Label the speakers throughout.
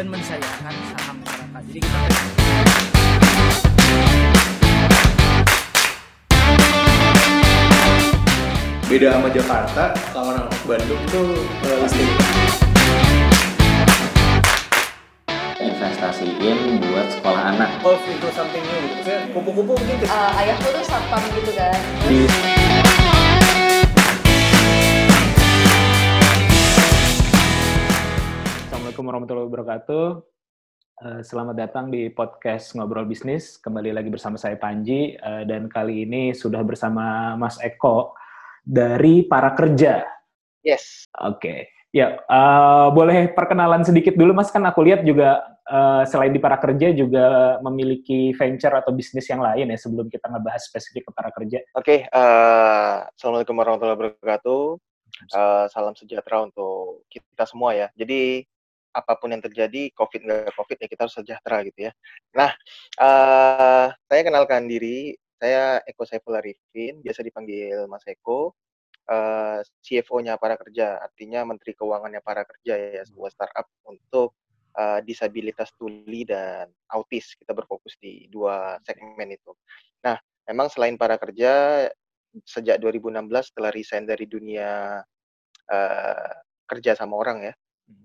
Speaker 1: dan mensayangkan saham masyarakat. Jadi kita
Speaker 2: beda sama Jakarta kalau orang Bandung tuh uh, listrik
Speaker 3: investasiin buat sekolah anak.
Speaker 2: Evolve into something new. Gitu kupu-kupu mungkin ke-
Speaker 4: Eh, ayahku tuh satpam gitu kan.
Speaker 2: Di
Speaker 5: Assalamualaikum warahmatullahi wabarakatuh. Eh, Selamat datang di podcast Ngobrol Bisnis. Kembali lagi bersama saya Panji eh, dan kali ini sudah bersama Mas Eko dari Para Kerja.
Speaker 6: Yes.
Speaker 5: Oke. Ya, eh, boleh perkenalan sedikit dulu Mas kan aku lihat juga eh, selain di Para Kerja juga memiliki venture atau bisnis yang lain ya sebelum kita ngebahas spesifik ke Para Kerja.
Speaker 6: Oke. eh, Assalamualaikum warahmatullahi wabarakatuh. Eh, salam sejahtera untuk kita semua ya. Jadi apa pun yang terjadi, COVID nggak COVID ya kita harus sejahtera gitu ya. Nah, eh, saya kenalkan diri. Saya Eko Saiful Arifin, biasa dipanggil Mas Eko. eh, CFO-nya para kerja, artinya Menteri Keuangannya para kerja ya, sebuah startup untuk eh, disabilitas tuli dan autis. Kita berfokus di dua segmen itu. Nah, memang selain para kerja, sejak 2016 setelah resign dari dunia eh, kerja sama orang ya,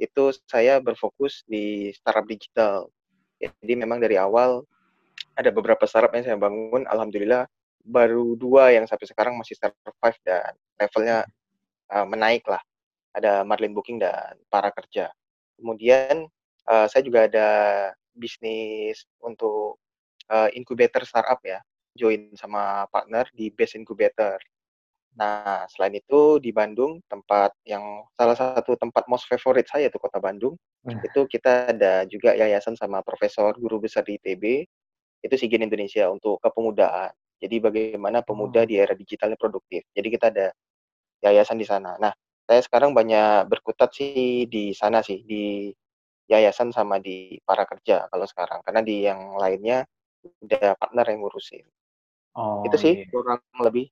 Speaker 6: itu saya berfokus di startup digital. Jadi memang dari awal ada beberapa startup yang saya bangun, alhamdulillah baru dua yang sampai sekarang masih survive dan levelnya eh, menaik lah. Ada Marlin Booking dan para kerja. Kemudian eh, saya juga ada bisnis untuk eh, incubator startup ya, join sama partner di Base Incubator. Nah, selain itu di Bandung, tempat yang salah satu tempat most favorite saya itu Kota Bandung,
Speaker 5: Wah.
Speaker 6: itu kita ada juga yayasan sama profesor guru besar di ITB, itu Sigen Indonesia untuk kepemudaan. Jadi bagaimana pemuda
Speaker 5: Oh.
Speaker 6: di era digitalnya produktif. Jadi kita ada yayasan di sana. Nah, saya sekarang banyak berkutat sih di sana sih, di yayasan sama di para kerja kalau sekarang. Karena di yang lainnya udah partner yang ngurusin.
Speaker 5: Oh,
Speaker 6: itu sih
Speaker 5: iya.
Speaker 6: kurang lebih.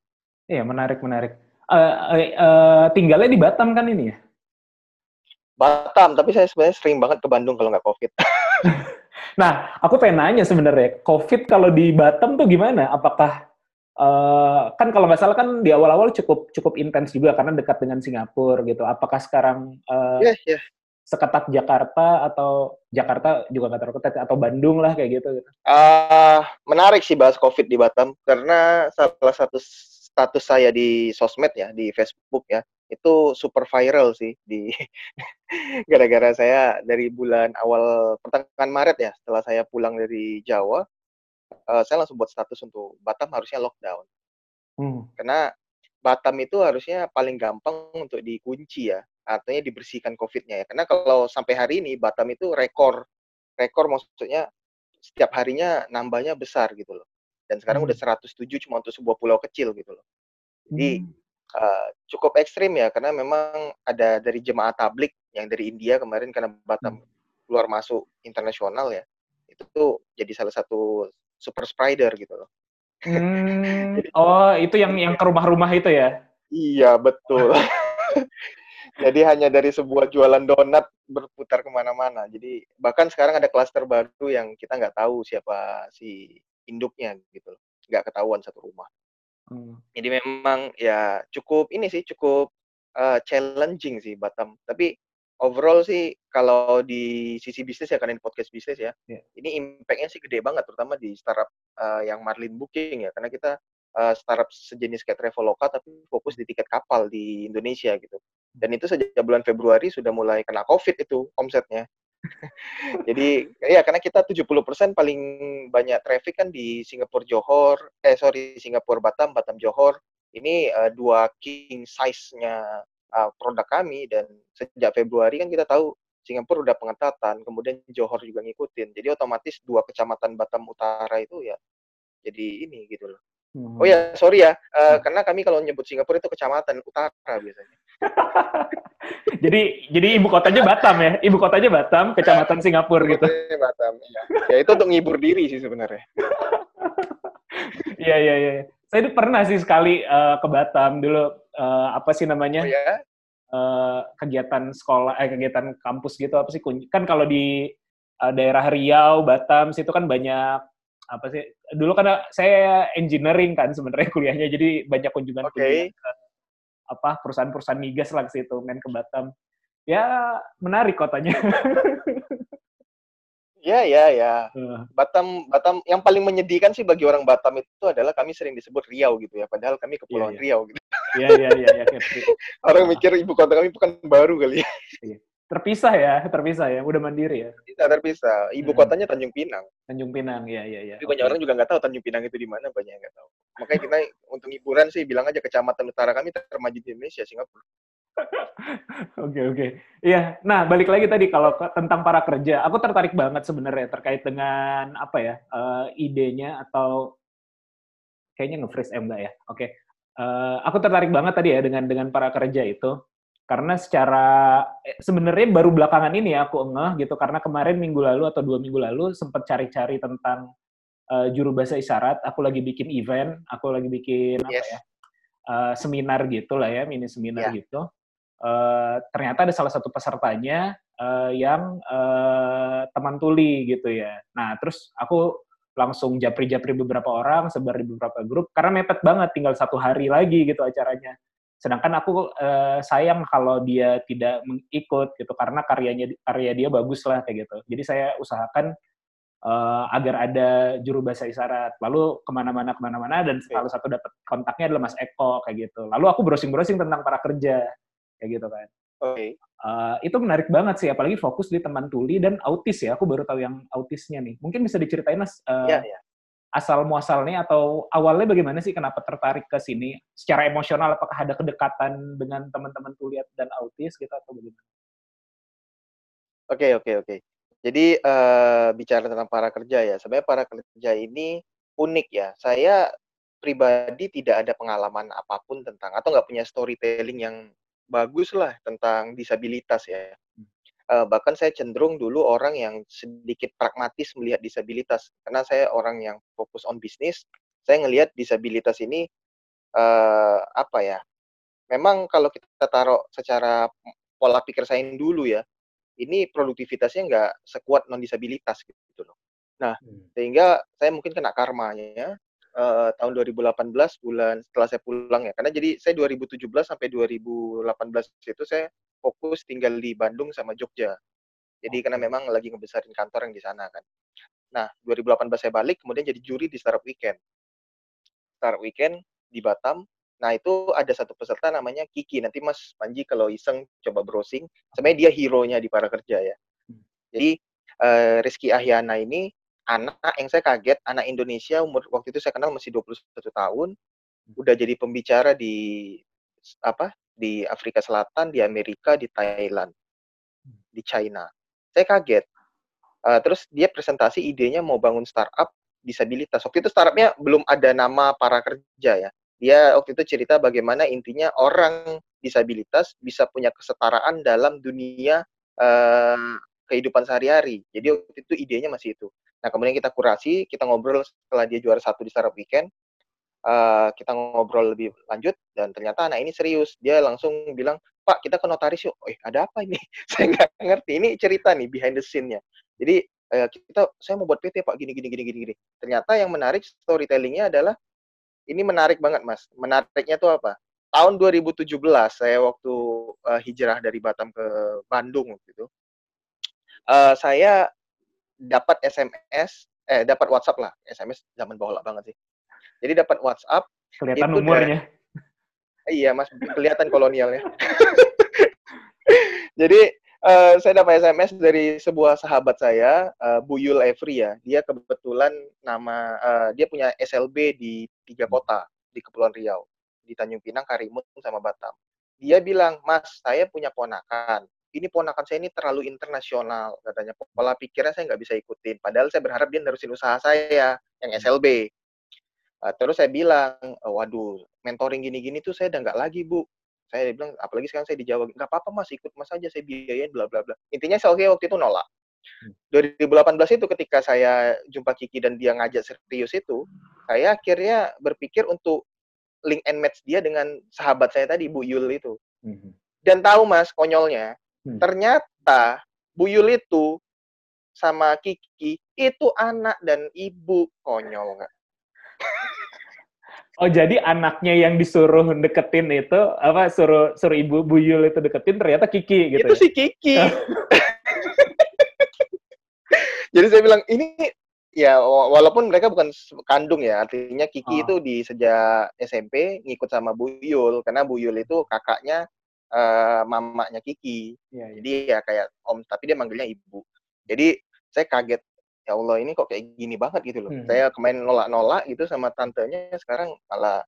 Speaker 5: Iya, menarik menarik. Eh, eh, eh, tinggalnya di Batam kan ini ya?
Speaker 6: Batam, tapi saya sebenarnya sering banget ke Bandung kalau nggak COVID.
Speaker 5: Nah, aku pengen nanya sebenarnya, COVID kalau di Batam tuh gimana? Apakah eh, kan kalau nggak salah kan di awal-awal cukup cukup intens juga karena dekat dengan Singapura gitu. Apakah sekarang eh,
Speaker 6: Iya, iya.
Speaker 5: seketat Jakarta atau Jakarta juga nggak terlalu ketat atau Bandung lah kayak gitu? gitu.
Speaker 6: Ah, menarik sih bahas COVID di Batam karena salah satu status saya di sosmed ya, di Facebook ya, itu super viral sih di gara-gara saya dari bulan awal pertengahan Maret ya, setelah saya pulang dari Jawa, eh, saya langsung buat status untuk Batam harusnya lockdown.
Speaker 5: Hmm.
Speaker 6: Karena Batam itu harusnya paling gampang untuk dikunci ya, artinya dibersihkan COVID-nya ya. Karena kalau sampai hari ini Batam itu rekor, rekor maksudnya setiap harinya nambahnya besar gitu loh. Dan sekarang
Speaker 5: Hmm.
Speaker 6: udah 107 cuma untuk sebuah pulau kecil gitu loh. Jadi
Speaker 5: Hmm.
Speaker 6: eh, cukup ekstrim ya, karena memang ada dari jemaah tablik yang dari India kemarin karena Batam keluar masuk internasional ya, itu tuh jadi salah satu super spreader gitu loh.
Speaker 5: Hmm. Oh, itu yang yang ke rumah-rumah itu ya?
Speaker 6: Iya betul. Jadi hanya dari sebuah jualan donat berputar ke mana-mana. Jadi bahkan sekarang ada klaster baru yang kita nggak tahu siapa si induknya gitu loh. Nggak ketahuan satu rumah.
Speaker 5: Hmm.
Speaker 6: Jadi memang ya cukup ini sih cukup eh, challenging sih Batam. Tapi overall sih kalau di sisi bisnis ya karena ini podcast bisnis ya,
Speaker 5: Iya.
Speaker 6: ini impact-nya sih gede banget terutama di startup eh, yang Marlin Booking ya karena kita eh, startup sejenis kayak Traveloka tapi fokus di tiket kapal di Indonesia gitu. Dan itu sejak bulan Februari sudah mulai kena COVID itu omsetnya. Jadi ya karena kita 70% paling banyak traffic kan di Singapura Johor, eh sorry Singapura Batam, Batam Johor. Ini eh, dua king size-nya eh, produk kami dan sejak Februari kan kita tahu Singapura udah pengetatan, kemudian Johor juga ngikutin. Jadi otomatis dua kecamatan Batam Utara itu ya jadi ini gitu loh.
Speaker 5: Hmm.
Speaker 6: Oh ya, sorry ya, eh, karena kami kalau nyebut Singapura itu kecamatan utara biasanya.
Speaker 5: jadi jadi ibu kotanya Batam ya? Ibu kotanya Batam, kecamatan Singapura gitu.
Speaker 6: Batam, iya. Ya itu untuk ngibur diri sih sebenarnya.
Speaker 5: Iya iya iya. Saya itu pernah sih sekali eh, ke Batam dulu eh, apa sih namanya
Speaker 6: Oh ya,
Speaker 5: eh, kegiatan sekolah eh kegiatan kampus gitu apa sih kan kalau di eh, daerah Riau, Batam, situ kan banyak apa sih? Dulu kan saya engineering kan sebenarnya kuliahnya, jadi banyak kunjungan
Speaker 6: Oke.
Speaker 5: kunjungan ke apa perusahaan-perusahaan migas lah ke situ, main ke Batam. Ya menarik kotanya.
Speaker 6: Ya, ya, ya.
Speaker 5: Eh,
Speaker 6: Batam, Batam yang paling menyedihkan sih bagi orang Batam itu adalah kami sering disebut Riau gitu ya, padahal kami Kepulauan
Speaker 5: Iya,
Speaker 6: Riau gitu.
Speaker 5: Iya iya iya iya.
Speaker 6: Orang mikir ibu kota kami bukan baru kali ya.
Speaker 5: Terpisah ya, terpisah ya, udah mandiri ya.
Speaker 6: Tidak terpisah. Ibu
Speaker 5: Hmm.
Speaker 6: kotanya Tanjung Pinang.
Speaker 5: Tanjung Pinang, iya iya iya.
Speaker 6: Tapi banyak
Speaker 5: Oke.
Speaker 6: orang juga nggak tahu Tanjung Pinang itu di mana, banyak yang nggak tahu. Makanya kita untuk hiburan sih bilang aja kecamatan utara kami termaju di Indonesia, Singapura.
Speaker 5: Oke oke. Iya. Nah balik lagi tadi kalau ke- tentang para kerja, aku tertarik banget sebenarnya terkait dengan apa ya eh, idenya atau kayaknya nge-freeze eh, enggak ya. Oke. Eh, aku tertarik banget tadi ya dengan dengan para kerja itu karena secara eh, sebenarnya baru belakangan ini ya aku ngeh gitu karena kemarin minggu lalu atau dua minggu lalu sempat cari-cari tentang eh, juru bahasa isyarat. Aku lagi bikin event, aku lagi bikin apa
Speaker 6: Yes.
Speaker 5: ya eh, seminar gitu lah ya, mini seminar
Speaker 6: Ya.
Speaker 5: gitu. Eh, ternyata ada salah satu pesertanya eh, yang eh, teman tuli gitu ya. Nah terus aku langsung japri-japri beberapa orang, sebar di beberapa grup, karena mepet banget, tinggal satu hari lagi gitu acaranya. Sedangkan aku eh, sayang kalau dia tidak mengikut gitu, karena karyanya karya dia bagus lah kayak gitu. Jadi saya usahakan eh, agar ada juru bahasa isyarat. Lalu ke mana-mana ke mana-mana dan salah satu dapat kontaknya adalah Mas Eko kayak gitu. Lalu aku browsing-browsing tentang para kerja kayak gitu kan.
Speaker 6: Oke.
Speaker 5: Eh, itu menarik banget sih, apalagi fokus di teman tuli dan autis ya. Aku baru tahu yang autisnya nih. Mungkin bisa diceritain mas eh,
Speaker 6: Ya, ya.
Speaker 5: Asal muasalnya atau awalnya bagaimana sih kenapa tertarik ke sini? Secara emosional apakah ada kedekatan dengan teman-teman tuli dan autis gitu atau bagaimana?
Speaker 6: Oke, oke, oke. Jadi eh, bicara tentang para kerja ya, sebenarnya para kerja ini unik ya. Saya pribadi tidak ada pengalaman apa pun tentang atau nggak punya storytelling yang bagus lah tentang disabilitas ya. Eh, bahkan saya cenderung dulu orang yang sedikit pragmatis melihat disabilitas karena saya orang yang fokus on bisnis. Saya ngelihat disabilitas ini eh, apa ya? Memang kalau kita taruh secara pola pikir saya yang dulu ya, ini produktivitasnya nggak sekuat non disabilitas gitu loh. Nah, sehingga saya mungkin kena karmanya eh, tahun 2018 bulan setelah saya pulang ya. Karena jadi saya 2017 sampai 2018 itu saya fokus tinggal di Bandung sama Jogja. Jadi karena memang lagi ngebesarin kantor yang di sana kan. Nah, 2018 saya balik kemudian jadi juri di Startup Weekend. Startup Weekend di Batam. Nah, itu ada satu peserta namanya Kiki. Nanti Mas Panji kalau iseng coba browsing, sebenarnya dia hero-nya di para kerja ya. Jadi eh, Rizky Ahyana ini anak yang saya kaget, anak Indonesia umur waktu itu saya kenal masih 21 tahun, udah jadi pembicara di apa? Di Afrika Selatan, di Amerika, di Thailand, di China. Saya kaget. Eh, terus dia presentasi idenya mau bangun startup disabilitas. Waktu itu startupnya belum ada nama para kerja ya. Dia waktu itu cerita bagaimana intinya orang disabilitas bisa punya kesetaraan dalam dunia eh, kehidupan sehari-hari. Jadi waktu itu idenya masih itu. Nah kemudian kita kurasi, kita ngobrol setelah dia juara satu di startup weekend. Eh, kita ngobrol lebih lanjut dan ternyata anak ini serius. Dia langsung bilang, Pak kita ke notaris yuk. Eh ada apa ini? saya nggak ngerti. Ini cerita nih behind the scene-nya. Jadi eh, kita, saya mau buat PT Pak gini gini gini gini gini. Ternyata yang menarik storytelling-nya adalah ini menarik banget mas. Menariknya tuh apa? Tahun 2017 saya waktu eh, hijrah dari Batam ke Bandung waktu itu, eh, saya dapat SMS, eh dapat WhatsApp lah. SMS zaman bola banget sih. Jadi dapat WhatsApp,
Speaker 5: Kelihatan
Speaker 6: Itu
Speaker 5: umurnya.
Speaker 6: iya mas kelihatan kolonialnya. Jadi eh, saya dapat SMS dari sebuah sahabat saya, eh, Bu Yul Evri ya. Dia kebetulan nama eh, dia punya SLB di tiga kota di Kepulauan Riau, di Tanjung Pinang, Karimun, sama Batam. Dia bilang, Mas, saya punya ponakan. Ini ponakan saya ini terlalu internasional, katanya. Pola pikirnya saya nggak bisa ikutin. Padahal saya berharap dia nerusin usaha saya yang SLB. Uh, terus saya bilang, "Oh, waduh, mentoring gini-gini tuh saya udah nggak lagi, Bu. Saya bilang, apalagi sekarang saya di Jawa, nggak apa-apa mas, ikut mas aja, saya biayain, bla bla bla. Intinya saya oke waktu itu nolak. 2018 itu ketika saya jumpa Kiki dan dia ngajak serius itu, saya akhirnya berpikir untuk link and match dia dengan sahabat saya tadi, Bu Yul itu.
Speaker 5: Mhm.
Speaker 6: Dan tahu mas, konyolnya,
Speaker 5: Hmm.
Speaker 6: ternyata Bu Yul itu sama Kiki itu anak dan ibu konyol nggak?
Speaker 5: Oh jadi anaknya yang disuruh deketin itu apa suruh suruh ibu Buyul itu deketin ternyata Kiki gitu.
Speaker 6: Itu
Speaker 5: ya?
Speaker 6: si Kiki. Jadi saya bilang ini ya wa- walaupun mereka bukan kandung ya, artinya Kiki
Speaker 5: Ah.
Speaker 6: itu di sejak SMP ngikut sama Buyul karena Buyul itu kakaknya eh, mamanya Kiki.
Speaker 5: Iya, iya.
Speaker 6: Jadi ya kayak om tapi dia manggilnya ibu. Jadi saya kaget ya Allah ini kok kayak gini banget gitu loh.
Speaker 5: Hmm.
Speaker 6: Saya kemarin nolak-nolak gitu sama tantenya sekarang malah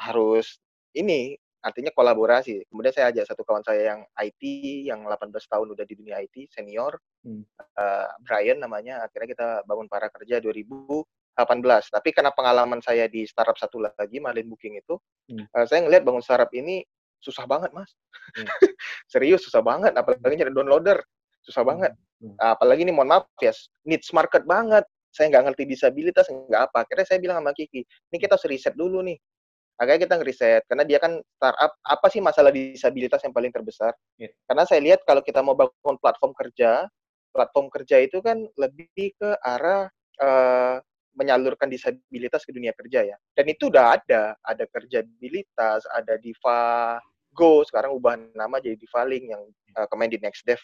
Speaker 6: harus ini artinya kolaborasi. Kemudian saya ajak satu kawan saya yang IT yang 18 tahun udah di dunia IT senior
Speaker 5: Hmm.
Speaker 6: eh, Brian namanya akhirnya kita bangun para kerja 2018 tapi karena pengalaman saya di startup satu lagi Marlin Booking itu
Speaker 5: Hmm.
Speaker 6: eh, saya ngelihat bangun startup ini susah banget mas
Speaker 5: Hmm.
Speaker 6: serius susah banget apalagi nyari downloader susah banget.
Speaker 5: Hmm.
Speaker 6: apalagi ini mohon maaf ya needs market banget. Saya nggak ngerti disabilitas nggak apa. Akhirnya saya bilang sama Kiki ini kita harus riset dulu nih. Akhirnya kita ngeriset karena dia kan startup. Apa sih masalah disabilitas yang paling terbesar?
Speaker 5: Iya.
Speaker 6: karena saya lihat kalau kita mau bangun platform kerja platform kerja itu kan lebih ke arah eh, menyalurkan disabilitas ke dunia kerja ya. Dan itu udah ada. Ada kerjabilitas ada diva go sekarang ubah nama jadi divaling yang eh, kemarin di next dev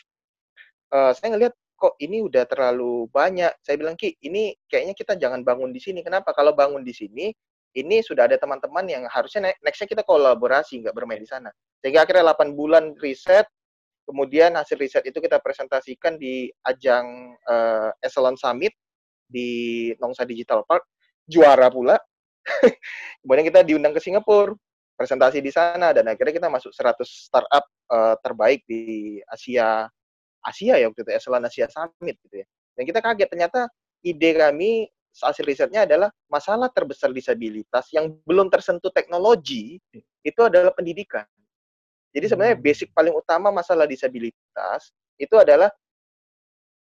Speaker 6: Eh, saya ngelihat kok ini udah terlalu banyak? Saya bilang ki ini kayaknya kita jangan bangun di sini. Kenapa? Kalau bangun di sini ini sudah ada teman-teman yang harusnya ne- nextnya kita kolaborasi nggak bermain di sana. Sehingga akhirnya 8 bulan riset kemudian hasil riset itu kita presentasikan di ajang eh, Echelon Summit di Nongsa Digital Park. Juara pula. Kemudian kita diundang ke Singapura presentasi di sana dan akhirnya kita masuk 100 startup eh, terbaik di Asia Asia ya waktu itu Echelon Asia Summit gitu ya dan kita kaget ternyata ide kami hasil risetnya adalah masalah terbesar disabilitas yang belum tersentuh teknologi itu adalah pendidikan jadi sebenarnya
Speaker 5: Hmm.
Speaker 6: basic paling utama masalah disabilitas itu adalah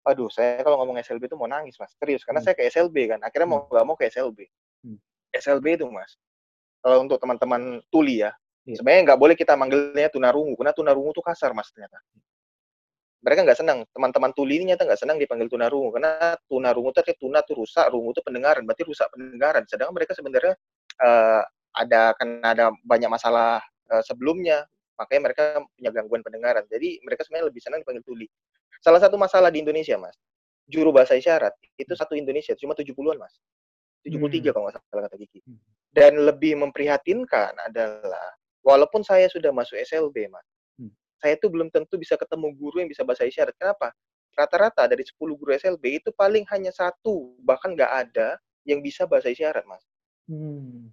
Speaker 6: aduh saya kalau ngomong SLB itu mau nangis mas serius karena
Speaker 5: Hmm.
Speaker 6: saya ke SLB kan akhirnya mau nggak mau ke SLB
Speaker 5: Hmm.
Speaker 6: SLB itu mas kalau untuk teman-teman tuli ya
Speaker 5: Iya.
Speaker 6: sebenarnya nggak boleh kita manggilnya tunarungu karena tunarungu itu kasar mas ternyata mereka nggak senang. Teman-teman tuli ini nyata nggak senang dipanggil tunarungu. Karena tunarungu itu artinya tuna itu rusak rungu itu pendengaran. Berarti rusak pendengaran. Sedangkan mereka sebenarnya eh, ada karena ada banyak masalah eh, sebelumnya makanya mereka punya gangguan pendengaran. Jadi mereka sebenarnya lebih senang dipanggil tuli. Salah satu masalah di Indonesia mas juru bahasa isyarat itu satu Indonesia cuma 70-an mas. 73 kalau nggak salah kata Kiki.
Speaker 5: Hmm.
Speaker 6: dan lebih memprihatinkan adalah walaupun saya sudah masuk SLB mas
Speaker 5: Hmm.
Speaker 6: Saya itu belum tentu bisa ketemu guru yang bisa bahasa isyarat kenapa? Rata-rata dari 10 guru SLB itu paling hanya satu bahkan nggak ada yang bisa bahasa isyarat mas.
Speaker 5: Hmm.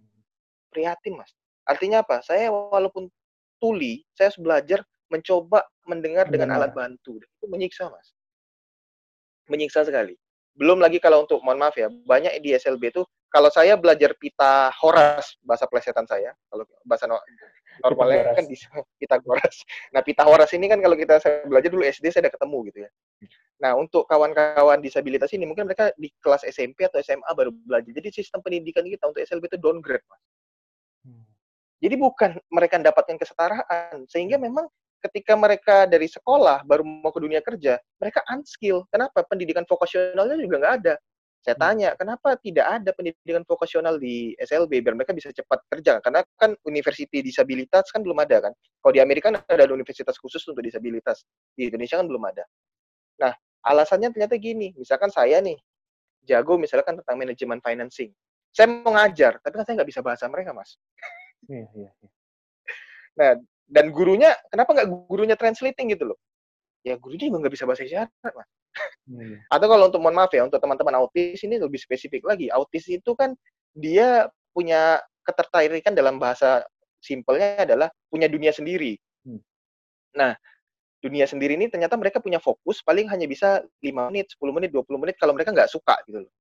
Speaker 6: prihatin mas. Artinya apa? Saya walaupun tuli saya harus belajar mencoba mendengar dengan alat bantu. Itu menyiksa mas. Menyiksa sekali. Belum lagi kalau untuk mohon maaf ya banyak di SLB itu kalau saya belajar pita horas bahasa plesetan saya kalau bahasa no- normalnya kan di Pitagoras. Nah, Pitagoras ini kan kalau kita saya belajar dulu SD saya udah ketemu gitu ya. Nah, untuk kawan-kawan disabilitas ini mungkin mereka di kelas SMP atau SMA baru belajar. Jadi sistem pendidikan kita untuk SLB itu downgrade, Mas.
Speaker 5: Hmm.
Speaker 6: Jadi bukan mereka mendapatkan kesetaraan, sehingga memang ketika mereka dari sekolah baru mau ke dunia kerja, mereka unskill. Kenapa? Pendidikan vokasionalnya juga nggak ada. Saya tanya, kenapa tidak ada pendidikan vokasional di SLB biar mereka bisa cepat kerja? Karena kan university disabilitas kan belum ada kan. Kalau di Amerika kan ada universitas khusus untuk disabilitas. Di Indonesia kan belum ada. Nah, alasannya ternyata gini. Misalkan saya nih, jago misalkan tentang manajemen financing. Saya mau ngajar, tapi kan saya nggak bisa bahasa mereka, Mas.
Speaker 5: Iya, iya, iya.
Speaker 6: Nah, dan gurunya, kenapa nggak gurunya translating gitu loh? Ya, gurunya juga nggak bisa bahasa isyarat, Mas.
Speaker 5: Iya.
Speaker 6: Atau kalau untuk mohon maaf ya, untuk teman-teman autis ini lebih spesifik lagi. Autis itu kan dia punya ketertarikan dalam bahasa simpelnya adalah punya dunia sendiri.
Speaker 5: Hmm.
Speaker 6: Nah, dunia sendiri ini ternyata mereka punya fokus paling hanya bisa 5 menit, 10 menit, 20 menit kalau mereka nggak suka gitu loh.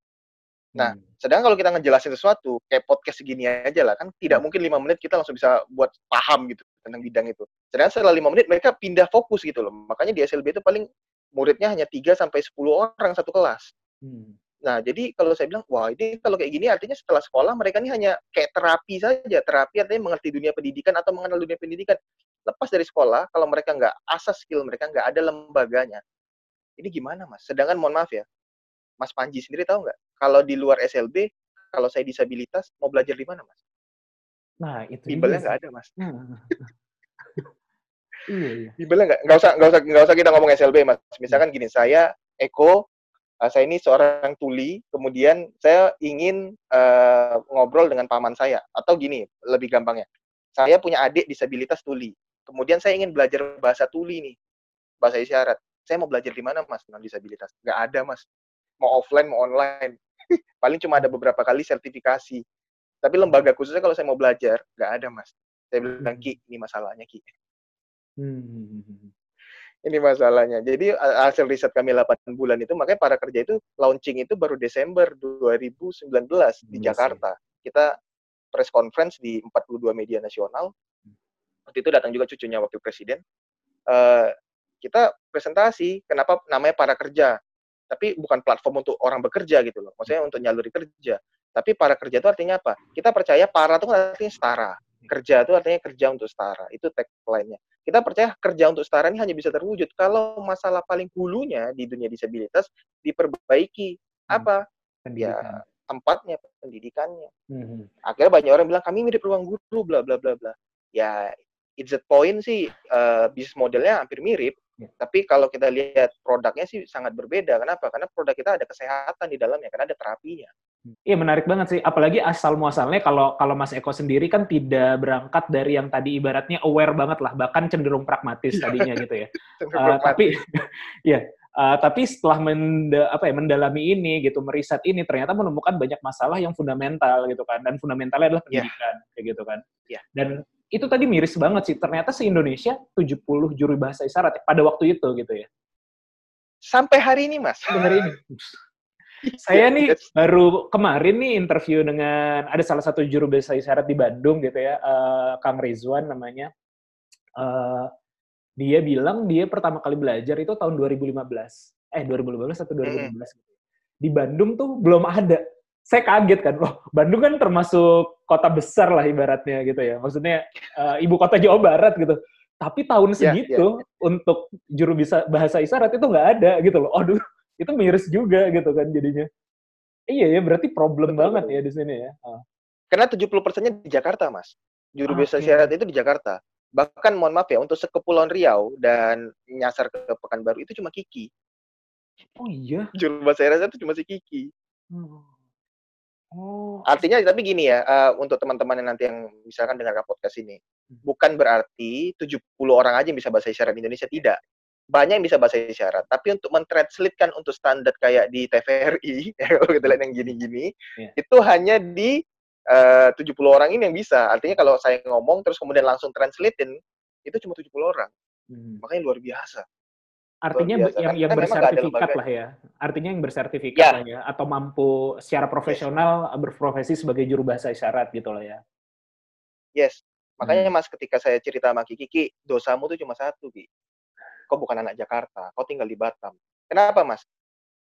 Speaker 6: Nah,
Speaker 5: Hmm.
Speaker 6: Sedangkan kalau kita ngejelasin sesuatu, kayak podcast segini aja lah, kan tidak mungkin lima menit kita langsung bisa buat paham gitu tentang bidang itu. Sedangkan setelah lima menit mereka pindah fokus gitu loh. Makanya di SLB itu paling muridnya hanya 3 sampai 10 orang satu kelas.
Speaker 5: Hmm.
Speaker 6: Nah, jadi kalau saya bilang, wah ini kalau kayak gini artinya setelah sekolah mereka ini hanya kayak terapi saja. Terapi artinya mengerti dunia pendidikan atau mengenal dunia pendidikan. Lepas dari sekolah, kalau mereka nggak asas skill mereka, nggak ada lembaganya. Ini gimana mas? Sedangkan mohon maaf ya, Mas Panji sendiri tahu nggak? Kalau di luar SLB, kalau saya disabilitas, mau belajar di mana mas?
Speaker 5: Nah, itu
Speaker 6: Bimbelnya nggak ada mas.
Speaker 5: Nah. Iya, iya.
Speaker 6: Bimbelnya nggak, nggak usah, nggak usah, nggak usah kita ngomong SLB mas. Misalkan gini, saya Eko, uh, saya ini seorang tuli, kemudian saya ingin uh, ngobrol dengan paman saya, atau gini, lebih gampangnya, saya punya adik disabilitas tuli, kemudian saya ingin belajar bahasa tuli nih, bahasa isyarat. Saya mau belajar di mana mas tentang disabilitas? Nggak ada mas. Mau offline, mau online. Paling cuma ada beberapa kali sertifikasi. Tapi lembaga khususnya kalau saya mau belajar, nggak ada mas. Saya bilang, Ki, ini masalahnya Ki.
Speaker 5: Hmm.
Speaker 6: Ini masalahnya. Jadi hasil riset kami 8 bulan itu makanya para kerja itu launching itu baru Desember 2019 di
Speaker 5: sih.
Speaker 6: Jakarta. Kita press conference di 42 media nasional. Waktu itu datang juga cucunya wakil presiden. Eh, kita presentasi kenapa namanya para kerja. Tapi bukan platform untuk orang bekerja gitu loh. Maksudnya untuk nyaluri kerja. Tapi para kerja itu artinya apa? Kita percaya para itu kan artinya setara. Kerja itu artinya kerja untuk setara. Itu tagline-nya. Kita percaya kerja untuk setara ini hanya bisa terwujud kalau masalah paling hulunya di dunia disabilitas diperbaiki.
Speaker 5: Hmm.
Speaker 6: Apa?
Speaker 5: Pendidikan.
Speaker 6: Ya tempatnya, pendidikannya.
Speaker 5: Hmm.
Speaker 6: Akhirnya banyak orang bilang kami mirip ruang guru, bla bla bla bla. Ya, it's a point sih eh, bisnis modelnya hampir mirip.
Speaker 5: Ya.
Speaker 6: Tapi kalau kita lihat produknya sih sangat berbeda. Kenapa? Karena produk kita ada kesehatan di dalamnya, karena ada terapinya.
Speaker 5: Iya menarik banget sih, apalagi asal muasalnya kalau kalau Mas Eko sendiri kan tidak berangkat dari yang tadi ibaratnya aware banget lah, bahkan cenderung pragmatis tadinya gitu ya. Uh, tapi ya, uh, tapi setelah menda, apa ya mendalami ini gitu, meriset ini ternyata menemukan banyak masalah yang fundamental gitu kan, dan fundamentalnya adalah
Speaker 6: Iya.
Speaker 5: pendidikan kayak gitu kan.
Speaker 6: Iya.
Speaker 5: Dan itu tadi miris banget sih, ternyata se Indonesia 70 juru bahasa isyarat ya, pada waktu itu gitu ya.
Speaker 6: Sampai hari ini, Mas.
Speaker 5: Sampai hari ini. Saya nih baru kemarin nih interview dengan ada salah satu juru bahasa isyarat di Bandung gitu ya, eh, Kang Rizwan namanya. Eh, dia bilang dia pertama kali belajar itu tahun 2015. Eh 2015 atau 2016 gitu. Di Bandung tuh belum ada. Saya kaget kan, loh Bandung kan termasuk kota besar lah ibaratnya gitu ya. Maksudnya eh, ibu kota Jawa Barat gitu. Tapi tahun
Speaker 6: Ya,
Speaker 5: segitu untuk juru bisa bahasa isyarat itu nggak ada gitu loh. Aduh, itu miris juga gitu kan jadinya. Iya ya, berarti problem
Speaker 6: Betul,
Speaker 5: banget ya di sini ya. Ah.
Speaker 6: Karena 70 persennya di Jakarta, Mas. Juru bahasa
Speaker 5: Oke.
Speaker 6: isyarat itu di Jakarta. Bahkan mohon maaf ya, untuk sekepulauan Riau dan nyasar ke Pekanbaru itu cuma Kiki.
Speaker 5: Oh iya.
Speaker 6: Juru bahasa isyarat itu cuma si Kiki.
Speaker 5: Hmm. Oh.
Speaker 6: Artinya tapi gini ya, eh, untuk teman-teman yang nanti yang misalkan dengarkan podcast ini, bukan berarti 70 orang aja yang bisa bahasa isyarat di Indonesia tidak. Banyak yang bisa bahasa isyarat, tapi untuk mentranslatekan untuk standar kayak di TVRI, ya, kita lihat yang gini-gini,
Speaker 5: Iya.
Speaker 6: itu hanya di eh, 70 orang ini yang bisa. Artinya kalau saya ngomong terus kemudian langsung translatein, itu cuma 70 orang.
Speaker 5: Hmm.
Speaker 6: Makanya luar biasa.
Speaker 5: Artinya
Speaker 6: biasa.
Speaker 5: yang
Speaker 6: Kan-
Speaker 5: yang bersertifikat lah ya. Artinya yang bersertifikat
Speaker 6: Ya.
Speaker 5: lah ya atau mampu secara profesional berprofesi sebagai juru bahasa isyarat gitu lah ya.
Speaker 6: Yes. Makanya
Speaker 5: Hmm.
Speaker 6: Mas ketika saya cerita sama Kiki, Ki, dosamu tuh cuma satu, Ki. Kau bukan anak Jakarta, kau tinggal di Batam. Kenapa, Mas?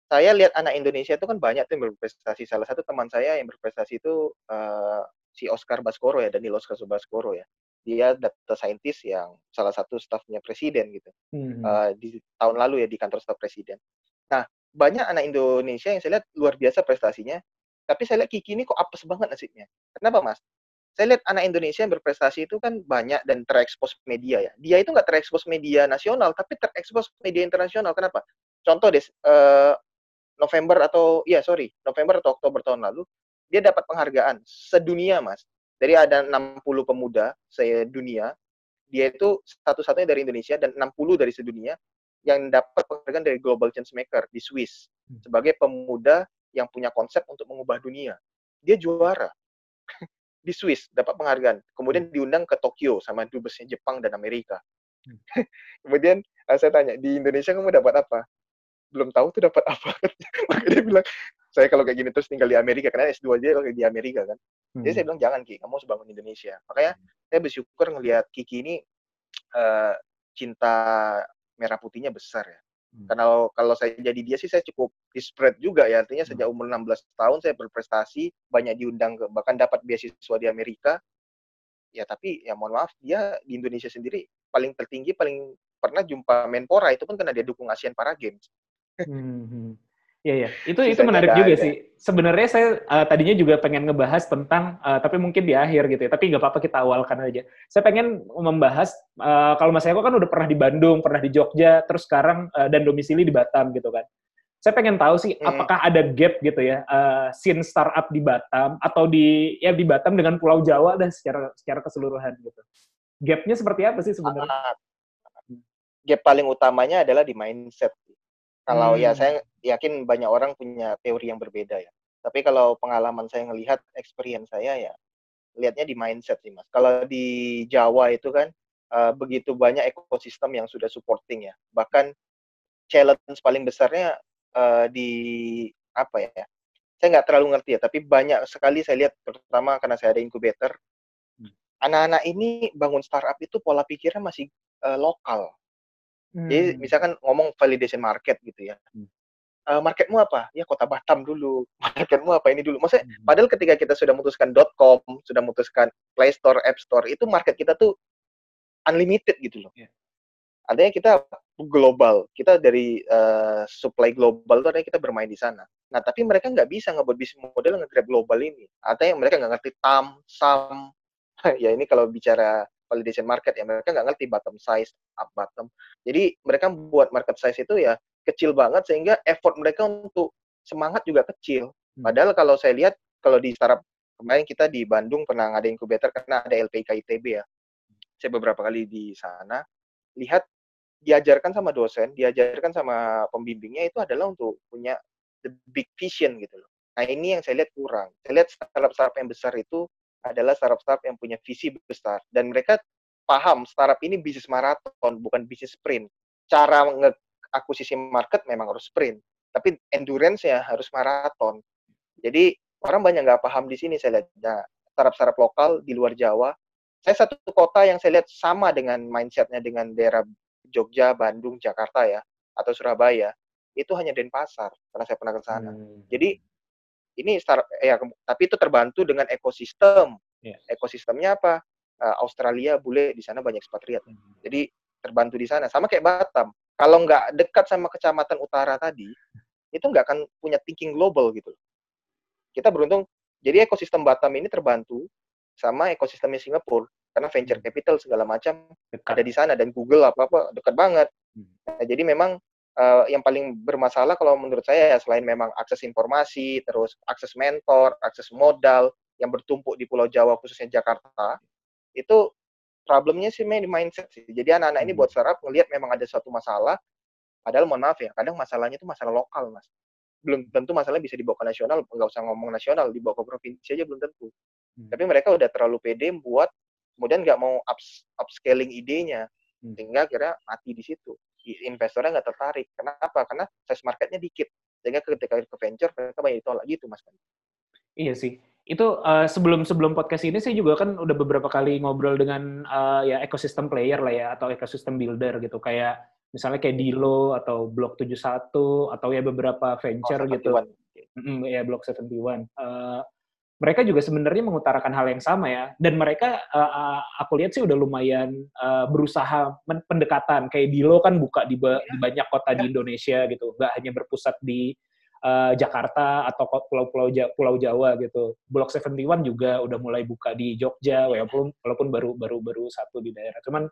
Speaker 6: Saya lihat anak Indonesia itu kan banyak tuh yang berprestasi. Salah satu teman saya yang berprestasi itu eh, si Oscar Baskoro ya, Daniel Oscar Baskoro ya. Dia data scientist yang salah satu stafnya presiden gitu.
Speaker 5: Hmm.
Speaker 6: Eh, di tahun lalu ya di kantor staf presiden. Nah, banyak anak Indonesia yang saya lihat luar biasa prestasinya. Tapi saya lihat Kiki ini kok apes banget nasibnya. Kenapa, Mas? Saya lihat anak Indonesia yang berprestasi itu kan banyak dan terekspos media ya. Dia itu nggak terekspos media nasional, tapi terekspos media internasional. Kenapa? Contoh deh, eh, November atau ya sorry, November atau Oktober tahun lalu, dia dapat penghargaan sedunia, Mas. Dari ada 60 pemuda sedunia, dia itu satu-satunya dari Indonesia dan 60 dari sedunia yang dapat penghargaan dari Global Changemaker di Swiss
Speaker 5: Hmm.
Speaker 6: sebagai pemuda yang punya konsep untuk mengubah dunia. Dia juara di Swiss dapat penghargaan. Kemudian diundang ke Tokyo sama dubesnya Jepang dan Amerika.
Speaker 5: Hmm.
Speaker 6: Kemudian eh, saya tanya, di Indonesia kamu dapat apa? Belum tahu tuh dapat apa. Makanya dia bilang, saya kalau kayak gini terus tinggal di Amerika, karena S2 aja kalau di Amerika kan.
Speaker 5: Hmm.
Speaker 6: Jadi saya bilang jangan Ki, kamu harus bangun Indonesia. Makanya saya bersyukur ngelihat Kiki ini eh, cinta merah putihnya besar ya.
Speaker 5: Hmm.
Speaker 6: Karena kalau, kalau saya jadi dia sih saya cukup desperate juga ya. Artinya sejak umur 16 tahun saya berprestasi, banyak diundang ke bahkan dapat beasiswa di Amerika. Ya tapi ya mohon maaf dia di Indonesia sendiri paling tertinggi paling pernah jumpa Menpora itu pun karena dia dukung Asian Para Games.
Speaker 5: Hmm, Iya ya, itu itu menarik juga
Speaker 6: ada.
Speaker 5: sih. Sebenarnya saya eh, tadinya juga pengen ngebahas tentang, eh, tapi mungkin di akhir gitu ya. Tapi nggak apa-apa kita awalkan aja. Saya pengen membahas eh, kalau Mas Eko kan udah pernah di Bandung, pernah di Jogja, terus sekarang eh, dan domisili di Batam gitu kan. Saya pengen tahu sih
Speaker 6: Hmm.
Speaker 5: apakah ada gap gitu ya eh, scene startup di Batam atau di ya di Batam dengan Pulau Jawa dan secara secara keseluruhan gitu. Gapnya seperti apa sih sebenarnya?
Speaker 6: Ah, gap paling utamanya adalah di mindset. Kalau ya
Speaker 5: Hmm.
Speaker 6: saya yakin banyak orang punya teori yang berbeda ya. Tapi kalau pengalaman saya ngelihat, experience saya ya, lihatnya di mindset sih mas. Kalau di Jawa itu kan eh, begitu banyak ekosistem yang sudah supporting ya. Bahkan challenge paling besarnya eh, di apa ya? Saya nggak terlalu ngerti ya, tapi banyak sekali saya lihat, terutama karena saya ada incubator, anak-anak ini bangun startup itu pola pikirnya masih eh, lokal. Jadi
Speaker 5: Hmm.
Speaker 6: misalkan ngomong validation market gitu ya.
Speaker 5: Hmm.
Speaker 6: Eh, marketmu apa? Ya kota Batam dulu. Marketmu apa ini dulu? Maksudnya
Speaker 5: Hmm.
Speaker 6: padahal ketika kita sudah memutuskan .com, sudah memutuskan Play Store, App Store, itu market kita tuh unlimited gitu loh.
Speaker 5: Iya.
Speaker 6: Artinya kita global. Kita dari eh, supply global itu artinya kita bermain di sana. Nah, tapi mereka nggak bisa ngebuat bisnis model nge-grab global ini. Artinya mereka nggak ngerti TAM, SAM. ya ini kalau bicara validation market ya mereka nggak ngerti bottom size, up bottom. Jadi mereka buat market size itu ya kecil banget sehingga effort mereka untuk semangat juga kecil.
Speaker 5: Hmm.
Speaker 6: Padahal kalau saya lihat kalau di startup kemarin kita di Bandung pernah ada incubator karena ada LPK ITB ya. Saya beberapa kali di sana lihat diajarkan sama dosen, diajarkan sama pembimbingnya itu adalah untuk punya the big vision gitu loh. Nah ini yang saya lihat kurang. Saya lihat startup-startup yang besar itu adalah startup-startup yang punya visi besar dan mereka paham startup ini bisnis maraton bukan bisnis sprint. Cara nge-akuisisi market memang harus sprint, tapi endurance-nya harus maraton. Jadi orang banyak nggak paham di sini saya lihat. Nah, startup-startup lokal di luar Jawa, saya satu kota yang saya lihat sama dengan mindsetnya dengan daerah Jogja, Bandung, Jakarta ya, atau Surabaya, itu hanya Denpasar karena saya pernah ke sana.
Speaker 5: Hmm.
Speaker 6: Jadi ini startup ya ke- tapi itu terbantu dengan ekosistem.
Speaker 5: Iya.
Speaker 6: Ekosistemnya apa? Eh, Australia, bule di sana banyak ekspatriat.
Speaker 5: Hmm.
Speaker 6: Jadi terbantu di sana. Sama kayak Batam. Kalau nggak dekat sama kecamatan utara tadi, itu nggak akan punya thinking global gitu. Kita beruntung. Jadi ekosistem Batam ini terbantu sama ekosistemnya Singapura karena venture
Speaker 5: Hmm.
Speaker 6: capital segala macam
Speaker 5: Dekat.
Speaker 6: ada di sana dan Google apa apa dekat banget.
Speaker 5: Hmm.
Speaker 6: Nah, jadi memang eh, yang paling bermasalah kalau menurut saya ya selain memang akses informasi, terus akses mentor, akses modal yang bertumpuk di Pulau Jawa khususnya Jakarta, itu problemnya sih main di mindset sih. Jadi anak-anak ini
Speaker 5: Hmm.
Speaker 6: buat startup ngelihat memang ada suatu masalah, padahal mohon maaf ya, kadang masalahnya itu masalah lokal mas. Belum tentu masalahnya bisa dibawa ke nasional, nggak usah ngomong nasional, dibawa ke provinsi aja belum tentu.
Speaker 5: Hmm.
Speaker 6: Tapi mereka udah terlalu pede buat kemudian nggak mau ups, upscaling idenya,
Speaker 5: Hmm.
Speaker 6: sehingga kira mati di situ. Investornya nggak tertarik. Kenapa? Karena size marketnya dikit. Sehingga ketika ke venture mereka banyak ditolak gitu mas.
Speaker 5: Iya sih. Itu eh, sebelum sebelum podcast ini saya juga kan udah beberapa kali ngobrol dengan eh, ya ekosistem player lah ya atau ekosistem builder gitu kayak misalnya kayak Dilo atau Block 71 atau ya beberapa venture
Speaker 6: Oh,
Speaker 5: gitu. Mm, ya Block 71. Eh, mereka juga sebenarnya mengutarakan hal yang sama ya. Dan mereka eh, aku lihat sih udah lumayan eh, berusaha pendekatan. Kayak Dilo kan buka di, ba- di banyak kota di Indonesia gitu. Nggak hanya berpusat di eh, Jakarta atau pulau-pulau Ja- Pulau Jawa gitu. Block 71 juga udah mulai buka di Jogja walaupun walaupun baru baru baru satu di daerah. Cuman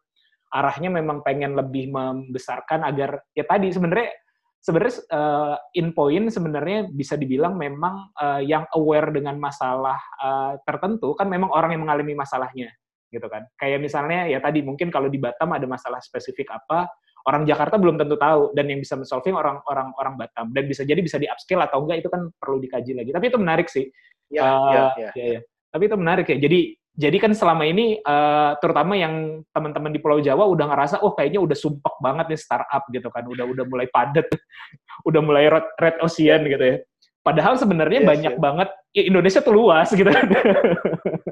Speaker 5: arahnya memang pengen lebih membesarkan agar ya tadi sebenarnya sebenarnya uh, in point sebenarnya bisa dibilang memang uh, yang aware dengan masalah uh, tertentu kan memang orang yang mengalami masalahnya gitu kan kayak misalnya ya tadi mungkin kalau di Batam ada masalah spesifik apa orang Jakarta belum tentu tahu dan yang bisa solving orang-orang orang Batam dan bisa jadi bisa di upscale atau enggak itu kan perlu dikaji lagi tapi itu menarik sih
Speaker 6: Ya,
Speaker 5: Uh,
Speaker 6: ya, ya.
Speaker 5: ya, ya. Tapi itu menarik ya. Jadi jadi kan selama ini uh, terutama yang teman-teman di Pulau Jawa udah ngerasa oh kayaknya udah sumpek banget nih startup gitu kan. Udah udah mulai padat. udah mulai red, red ocean gitu ya. Padahal sebenarnya
Speaker 6: Yes,
Speaker 5: banyak
Speaker 6: yes.
Speaker 5: banget ya, Indonesia tuh luas gitu kan.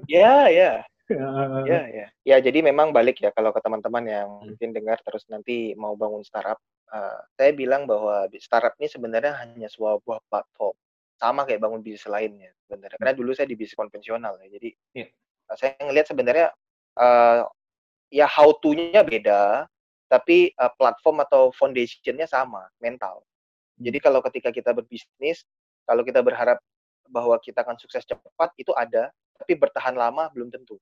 Speaker 6: Ya, ya.
Speaker 5: Uh,
Speaker 6: Ya, ya. Ya, jadi memang balik ya kalau ke teman-teman yang
Speaker 5: Hmm.
Speaker 6: mungkin dengar terus nanti mau bangun startup. eh, saya bilang bahwa startup ini sebenarnya hanya sebuah buah platform. Sama kayak bangun bisnis lainnya sebenarnya. Karena dulu saya di bisnis konvensional ya. Jadi
Speaker 5: Iya.
Speaker 6: Saya ngelihat sebenarnya eh, ya how to-nya beda, tapi eh, platform atau foundation-nya sama, mental. Jadi kalau ketika kita berbisnis, kalau kita berharap bahwa kita akan sukses cepat itu ada, tapi bertahan lama belum tentu.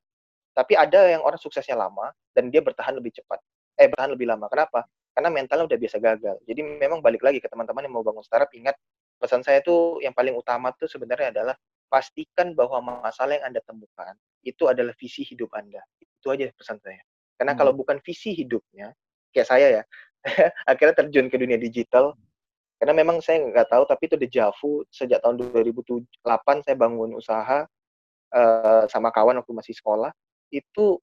Speaker 6: Tapi ada yang orang suksesnya lama dan dia bertahan lebih cepat. Eh bertahan lebih lama. Kenapa? Karena mentalnya udah biasa gagal. Jadi memang balik lagi ke teman-teman yang mau bangun startup ingat pesan saya tuh yang paling utama tuh sebenarnya adalah pastikan bahwa masalah yang Anda temukan itu adalah visi hidup Anda. Itu aja pesan saya. Karena
Speaker 5: Hmm.
Speaker 6: kalau bukan visi hidupnya, kayak saya ya, akhirnya terjun ke dunia digital. Karena memang saya nggak tahu, tapi itu dejavu sejak tahun 2008 saya bangun usaha eh, sama kawan waktu masih sekolah. Itu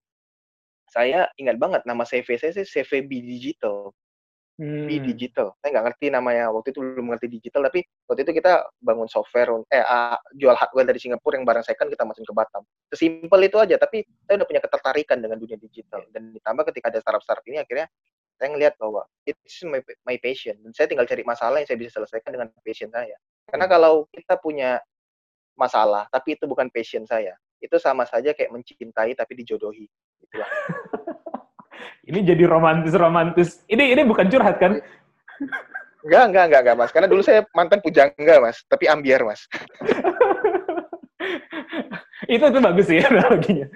Speaker 6: saya ingat banget nama CV saya sih CV B Digital.
Speaker 5: Hmm.
Speaker 6: B Digital. Saya nggak ngerti namanya waktu itu belum ngerti digital, tapi waktu itu kita bangun software, eh ah, jual hardware dari Singapura yang barang second kita masukin ke Batam. Sesimpel itu aja, tapi saya udah punya ketertarikan dengan dunia digital. Dan ditambah ketika ada startup-startup ini akhirnya saya ngelihat bahwa it's my, my passion. Dan saya tinggal cari masalah yang saya bisa selesaikan dengan passion saya. Karena kalau kita punya masalah, tapi itu bukan passion saya, itu sama saja kayak mencintai tapi dijodohi. Itulah.
Speaker 5: Ini jadi romantis-romantis. Ini ini bukan curhat kan?
Speaker 6: Enggak, enggak, enggak, enggak, Mas. Karena dulu saya mantan pujangga, Mas. Tapi ambiar, Mas.
Speaker 5: itu itu bagus sih analoginya.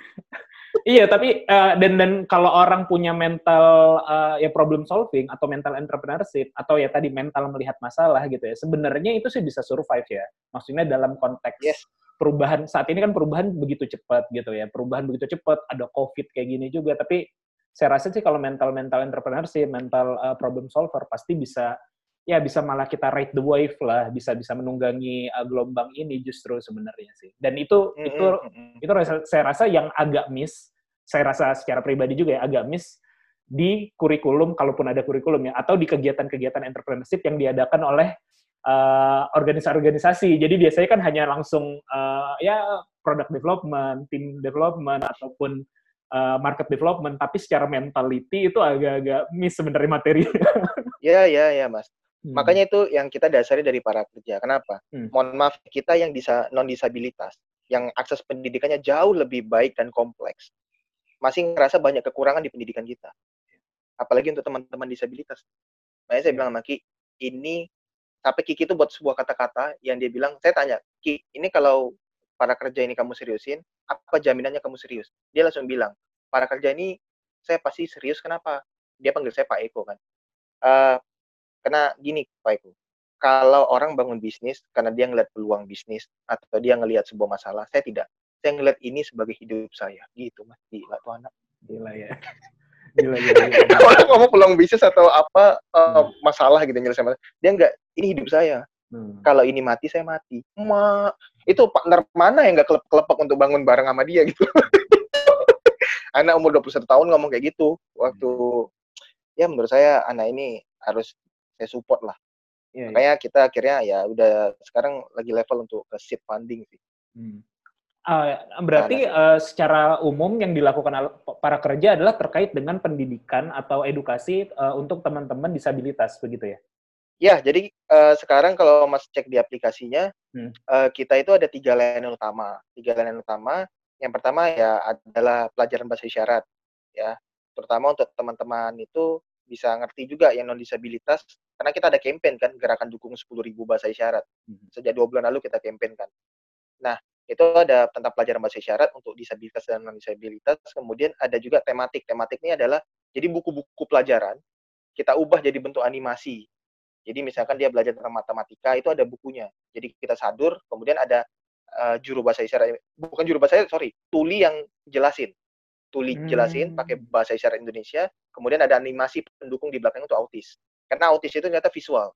Speaker 5: iya, tapi eh, dan dan kalau orang punya mental eh, ya problem solving atau mental entrepreneurship atau ya tadi mental melihat masalah gitu ya, sebenarnya itu sih bisa survive ya. Maksudnya dalam konteks
Speaker 6: Yes.
Speaker 5: perubahan saat ini kan perubahan begitu cepat gitu ya. Perubahan begitu cepat, ada Covid kayak gini juga, tapi saya rasa sih kalau mental mental entrepreneurship, mental eh, problem solver pasti bisa ya bisa malah kita ride the wave lah, bisa bisa menunggangi uh, gelombang ini justru sebenarnya sih. Dan itu
Speaker 6: Mm,
Speaker 5: itu itu rasa- saya rasa yang agak miss, saya rasa secara pribadi juga ya agak miss di kurikulum kalaupun ada kurikulum ya atau di kegiatan-kegiatan entrepreneurship yang diadakan oleh uh, organisasi-organisasi. Jadi biasanya kan hanya langsung uh, ya product development, team development ataupun uh, market development, tapi secara mentality itu agak-agak miss sebenarnya materi.
Speaker 6: Ya, ya, ya, Mas.
Speaker 5: Hmm.
Speaker 6: Makanya itu yang kita dasari dari para kerja. Kenapa?
Speaker 5: Hmm.
Speaker 6: Mohon maaf, kita yang disa non disabilitas, yang akses pendidikannya jauh lebih baik dan kompleks, masih ngerasa banyak kekurangan di pendidikan kita. Apalagi untuk teman-teman disabilitas. Makanya saya bilang sama Ki, ini sampai Kiki itu buat sebuah kata-kata yang dia bilang, saya tanya, Ki, ini kalau para kerja ini kamu seriusin, apa jaminannya kamu serius? Dia langsung bilang, para kerja ini saya pasti serius, kenapa? Dia panggil saya Pak Eko kan. Eh, karena gini Pak Eko, kalau orang bangun bisnis karena dia ngeliat peluang bisnis atau dia ngelihat sebuah masalah, saya tidak. Saya ngeliat ini sebagai hidup saya. Gitu mas, gila tuh anak.
Speaker 5: Gila ya. Gila, gila, gila.
Speaker 6: orang ngomong peluang bisnis atau apa eh, masalah gitu nyelesain masalah. Dia enggak, ini hidup saya.
Speaker 5: Hmm.
Speaker 6: Kalau ini mati, saya mati. Ma, itu partner mana yang nggak kelep-kelepek untuk bangun bareng sama dia gitu. anak umur 21 tahun ngomong kayak gitu. Waktu, ya menurut saya anak ini harus saya support lah.
Speaker 5: Iya, iya.
Speaker 6: Makanya kita akhirnya ya udah sekarang lagi level untuk ke seed funding sih.
Speaker 5: Hmm. Ah, berarti eh, secara umum yang dilakukan para kerja adalah terkait dengan pendidikan atau edukasi eh, untuk teman-teman disabilitas begitu ya?
Speaker 6: Ya, jadi eh, sekarang kalau Mas cek di aplikasinya,
Speaker 5: Hmm.
Speaker 6: eh, kita itu ada tiga layanan utama. Tiga layanan utama. Yang pertama ya adalah pelajaran bahasa isyarat, ya. Terutama untuk teman-teman itu bisa ngerti juga yang non disabilitas, karena kita ada campaign kan, gerakan dukung 10.000 bahasa isyarat.
Speaker 5: Hmm.
Speaker 6: Sejak dua bulan lalu kita campaign kan. Nah, itu ada tentang pelajaran bahasa isyarat untuk disabilitas dan non disabilitas. Kemudian ada juga tematik. Tematik ini adalah jadi buku-buku pelajaran kita ubah jadi bentuk animasi. Jadi misalkan dia belajar tentang matematika itu ada bukunya. Jadi kita sadur, kemudian ada eh, juru bahasa isyarat, bukan juru bahasa isyarat, sorry, tuli yang jelasin. Tuli jelasin
Speaker 5: Hmm.
Speaker 6: pakai bahasa isyarat Indonesia, kemudian ada animasi pendukung di belakang untuk autis. Karena autis itu ternyata visual.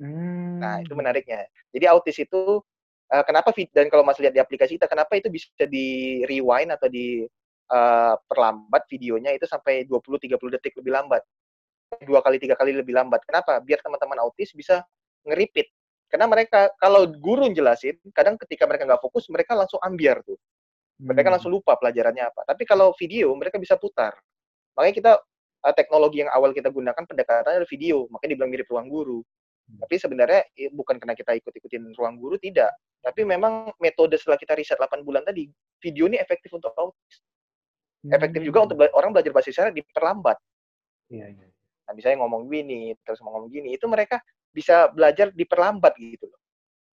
Speaker 5: Hmm.
Speaker 6: Nah, itu menariknya. Jadi autis itu eh, kenapa dan kalau Mas lihat di aplikasi kita kenapa itu bisa di rewind atau di eh, perlambat videonya itu sampai 20 30 detik lebih lambat. Dua kali tiga kali lebih lambat. Kenapa? Biar teman-teman autis bisa nge-repeat. Karena mereka kalau guru jelasin, kadang ketika mereka nggak fokus, mereka langsung ambiar tuh. Mereka
Speaker 5: Hmm.
Speaker 6: langsung lupa pelajarannya apa. Tapi kalau video, mereka bisa putar. Makanya kita eh, teknologi yang awal kita gunakan pendekatannya adalah video, makanya dibilang mirip ruang guru. Tapi sebenarnya bukan karena kita ikut-ikutin ruang guru tidak, tapi memang metode setelah kita riset 8 bulan tadi, video ini efektif untuk autis. Efektif juga untuk orang belajar bahasa isyarat diperlambat.
Speaker 5: Iya, iya.
Speaker 6: Nah, misalnya ngomong gini, terus ngomong gini, itu mereka bisa belajar diperlambat gitu loh.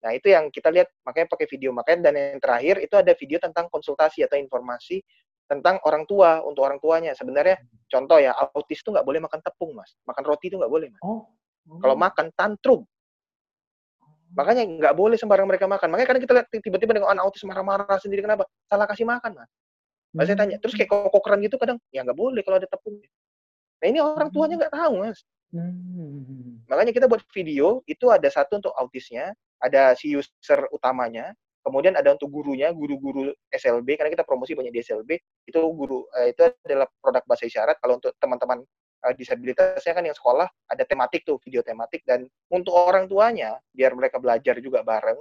Speaker 6: Nah, itu yang kita lihat makanya pakai video. Makanya dan yang terakhir itu ada video tentang konsultasi atau informasi tentang orang tua untuk orang tuanya. Sebenarnya contoh ya, autis itu nggak boleh makan tepung, Mas. Makan roti itu nggak boleh, Mas.
Speaker 5: Oh.
Speaker 6: Kalau makan tantrum. Makanya nggak boleh sembarang mereka makan. Makanya kadang kita lihat tiba-tiba dengan anak autis marah-marah sendiri kenapa? Salah kasih makan, Mas. Mas saya tanya, terus kayak kokoran gitu kadang, ya nggak boleh kalau ada tepung. Nah ini orang tuanya nggak tahu, Mas.
Speaker 5: Hmm.
Speaker 6: Makanya kita buat video, itu ada satu untuk autisnya, ada si user utamanya, kemudian ada untuk gurunya, guru-guru SLB, karena kita promosi banyak di SLB, itu guru, eh, itu adalah produk bahasa isyarat. Kalau untuk teman-teman eh, disabilitasnya kan yang sekolah, ada tematik tuh, video tematik, dan untuk orang tuanya, biar mereka belajar juga bareng,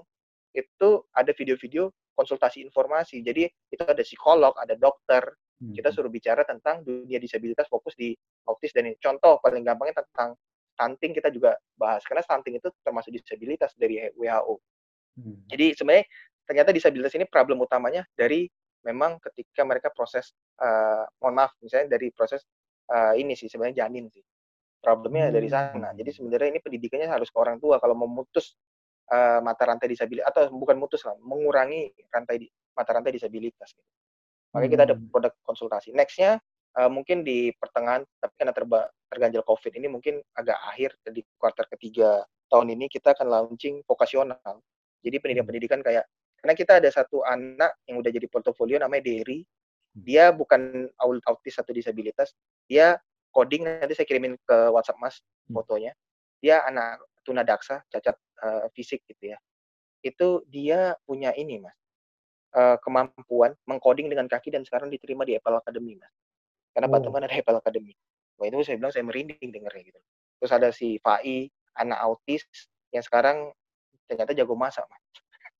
Speaker 6: itu ada video-video konsultasi informasi. Jadi itu ada psikolog, ada dokter, kita suruh bicara tentang dunia disabilitas fokus di autis dan ini. contoh paling gampangnya tentang stunting kita juga bahas karena stunting itu termasuk disabilitas dari WHO.
Speaker 5: Hmm.
Speaker 6: Jadi sebenarnya ternyata disabilitas ini problem utamanya dari memang ketika mereka proses uh, mohon maaf misalnya dari proses uh, ini sih sebenarnya janin sih. Problemnya dari sana. Jadi sebenarnya ini pendidikannya harus ke orang tua kalau memutus uh, mata rantai disabilitas atau bukan mutus lah, mengurangi rantai di, mata rantai disabilitas. Gitu. Makanya kita ada produk konsultasi. Nextnya uh, mungkin di pertengahan, tapi karena terba, terganjal COVID ini mungkin agak akhir di kuartal ketiga tahun ini kita akan launching vokasional. Jadi pendidikan-pendidikan kayak karena kita ada satu anak yang udah jadi portofolio namanya Derry. Dia bukan autis atau disabilitas, dia coding nanti saya kirimin ke WhatsApp Mas fotonya. Dia anak tunadaksa, cacat uh, fisik gitu ya. Itu dia punya ini Mas. Uh, kemampuan mengcoding dengan kaki dan sekarang diterima di Apple Academy Mas. Karena Teman ada Apple Academy. Wah itu saya bilang saya merinding dengernya gitu. Terus ada si Fai, anak autis yang sekarang ternyata jago masak Mas.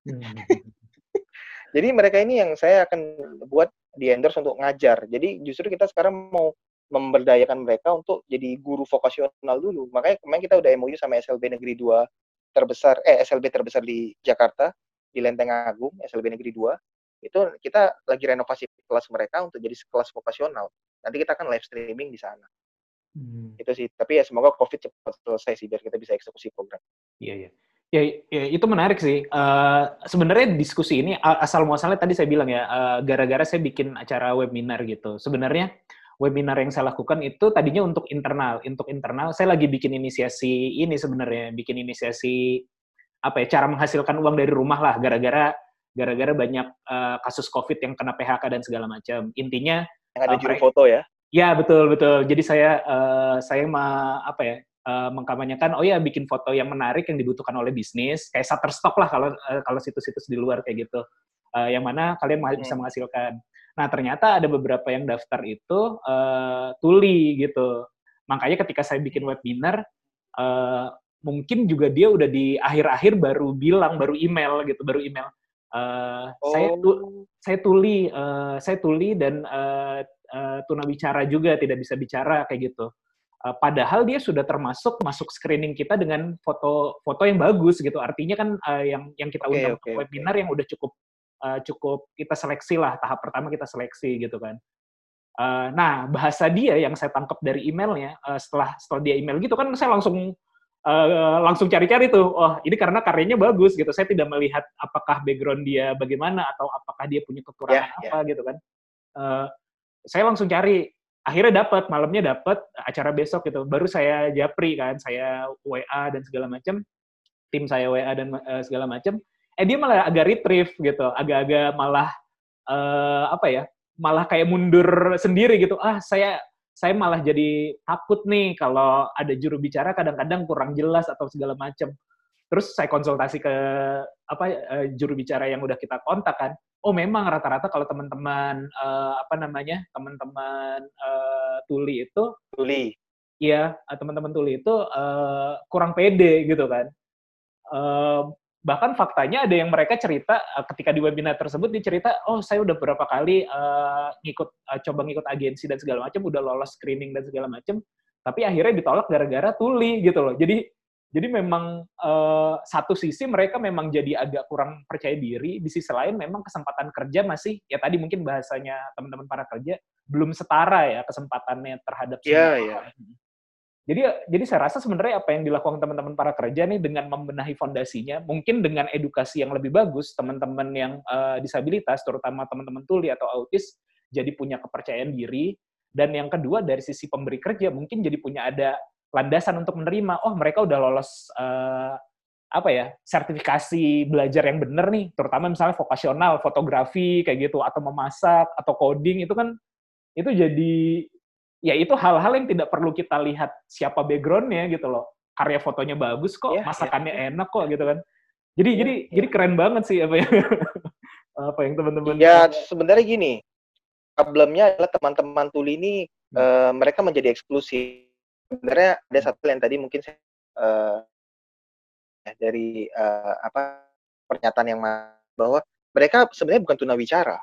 Speaker 6: Hmm. Jadi mereka ini yang saya akan buat di endorse untuk ngajar. Jadi justru kita sekarang mau memberdayakan mereka untuk jadi guru vokasional dulu. Makanya kemarin kita udah MOU sama SLB Negeri 2 terbesar, eh SLB terbesar di Jakarta, di Lenteng Agung, SLB Negeri 2. Itu kita lagi renovasi kelas mereka untuk jadi kelas vokasional. Nanti kita akan live streaming di sana. Hmm. Itu sih. Tapi ya semoga COVID cepat selesai sih biar kita bisa eksekusi program.
Speaker 5: Iya, iya. Ya, ya itu menarik sih. Uh, Sebenarnya diskusi ini asal muasalnya tadi saya bilang ya, uh, gara-gara saya bikin acara webinar gitu. Sebenarnya webinar yang saya lakukan itu tadinya untuk internal. Untuk internal, saya lagi bikin inisiasi ini sebenarnya, bikin inisiasi apa ya, cara menghasilkan uang dari rumah lah, gara-gara gara-gara banyak uh, kasus COVID yang kena PHK dan segala macam. Intinya
Speaker 6: yang ada uh, juru foto ya?
Speaker 5: Ya betul betul. Jadi saya uh, saya ma apa ya uh, mengkampanyekan oh ya bikin foto yang menarik yang dibutuhkan oleh bisnis kayak Shutterstock lah kalau uh, kalau situs-situs di luar kayak gitu uh, yang mana kalian hmm. bisa menghasilkan nah ternyata ada beberapa yang daftar itu uh, tuli gitu makanya ketika saya bikin webinar uh, mungkin juga dia udah di akhir-akhir baru bilang baru email gitu baru email uh, oh. saya tu saya tuli uh, saya tuli dan uh, uh, tunawicara juga tidak bisa bicara kayak gitu Uh, padahal dia sudah termasuk masuk screening kita dengan foto-foto yang bagus gitu. Artinya kan uh, yang yang kita okay, undang okay, webinar okay. yang udah cukup uh, cukup kita seleksi lah tahap pertama kita seleksi gitu kan. Uh, nah bahasa dia yang saya tangkap dari emailnya uh, setelah setelah dia email gitu kan saya langsung uh, langsung cari-cari tuh. Oh ini karena karyanya bagus gitu. Saya tidak melihat apakah background dia bagaimana atau apakah dia punya kekurangan yeah, apa yeah. gitu kan. Uh, saya langsung cari akhirnya dapat malamnya dapat acara besok gitu baru saya japri kan saya WA dan segala macam tim saya WA dan uh, segala macam eh dia malah agak retrieve gitu agak-agak malah uh, apa ya malah kayak mundur sendiri gitu ah saya saya malah jadi takut nih kalau ada juru bicara kadang-kadang kurang jelas atau segala macam terus saya konsultasi ke apa uh, juru bicara yang udah kita kontak kan. Oh memang rata-rata kalau teman-teman uh, apa namanya teman-teman uh, tuli itu
Speaker 6: tuli.
Speaker 5: Iya teman-teman tuli itu uh, kurang pede gitu kan. Uh, bahkan faktanya ada yang mereka cerita uh, ketika di webinar tersebut dia cerita oh saya udah berapa kali uh, ngikut uh, coba ngikut agensi dan segala macam udah lolos screening dan segala macam tapi akhirnya ditolak gara-gara tuli gitu loh jadi jadi memang uh, satu sisi mereka memang jadi agak kurang percaya diri, di sisi lain memang kesempatan kerja masih ya tadi mungkin bahasanya teman-teman para kerja belum setara ya kesempatannya terhadap
Speaker 6: Iya, iya.
Speaker 5: Jadi jadi saya rasa sebenarnya apa yang dilakukan teman-teman para kerja nih dengan membenahi fondasinya, mungkin dengan edukasi yang lebih bagus, teman-teman yang uh, disabilitas, terutama teman-teman tuli atau autis, jadi punya kepercayaan diri. Dan yang kedua dari sisi pemberi kerja mungkin jadi punya ada landasan untuk menerima, oh mereka udah lolos uh, apa ya sertifikasi belajar yang benar nih, terutama misalnya vokasional, fotografi kayak gitu, atau memasak atau coding itu kan itu jadi ya itu hal-hal yang tidak perlu kita lihat siapa backgroundnya gitu loh karya fotonya bagus kok
Speaker 6: yeah,
Speaker 5: masakannya
Speaker 6: yeah.
Speaker 5: enak kok gitu kan jadi yeah, jadi yeah. jadi keren banget sih apa yang apa yang teman-teman
Speaker 6: ya sebenarnya gini problemnya adalah teman-teman tuli ini hmm. uh, mereka menjadi eksklusif sebenarnya ada satu yang tadi mungkin saya uh, dari uh, apa pernyataan yang bahwa mereka sebenarnya bukan tunawicara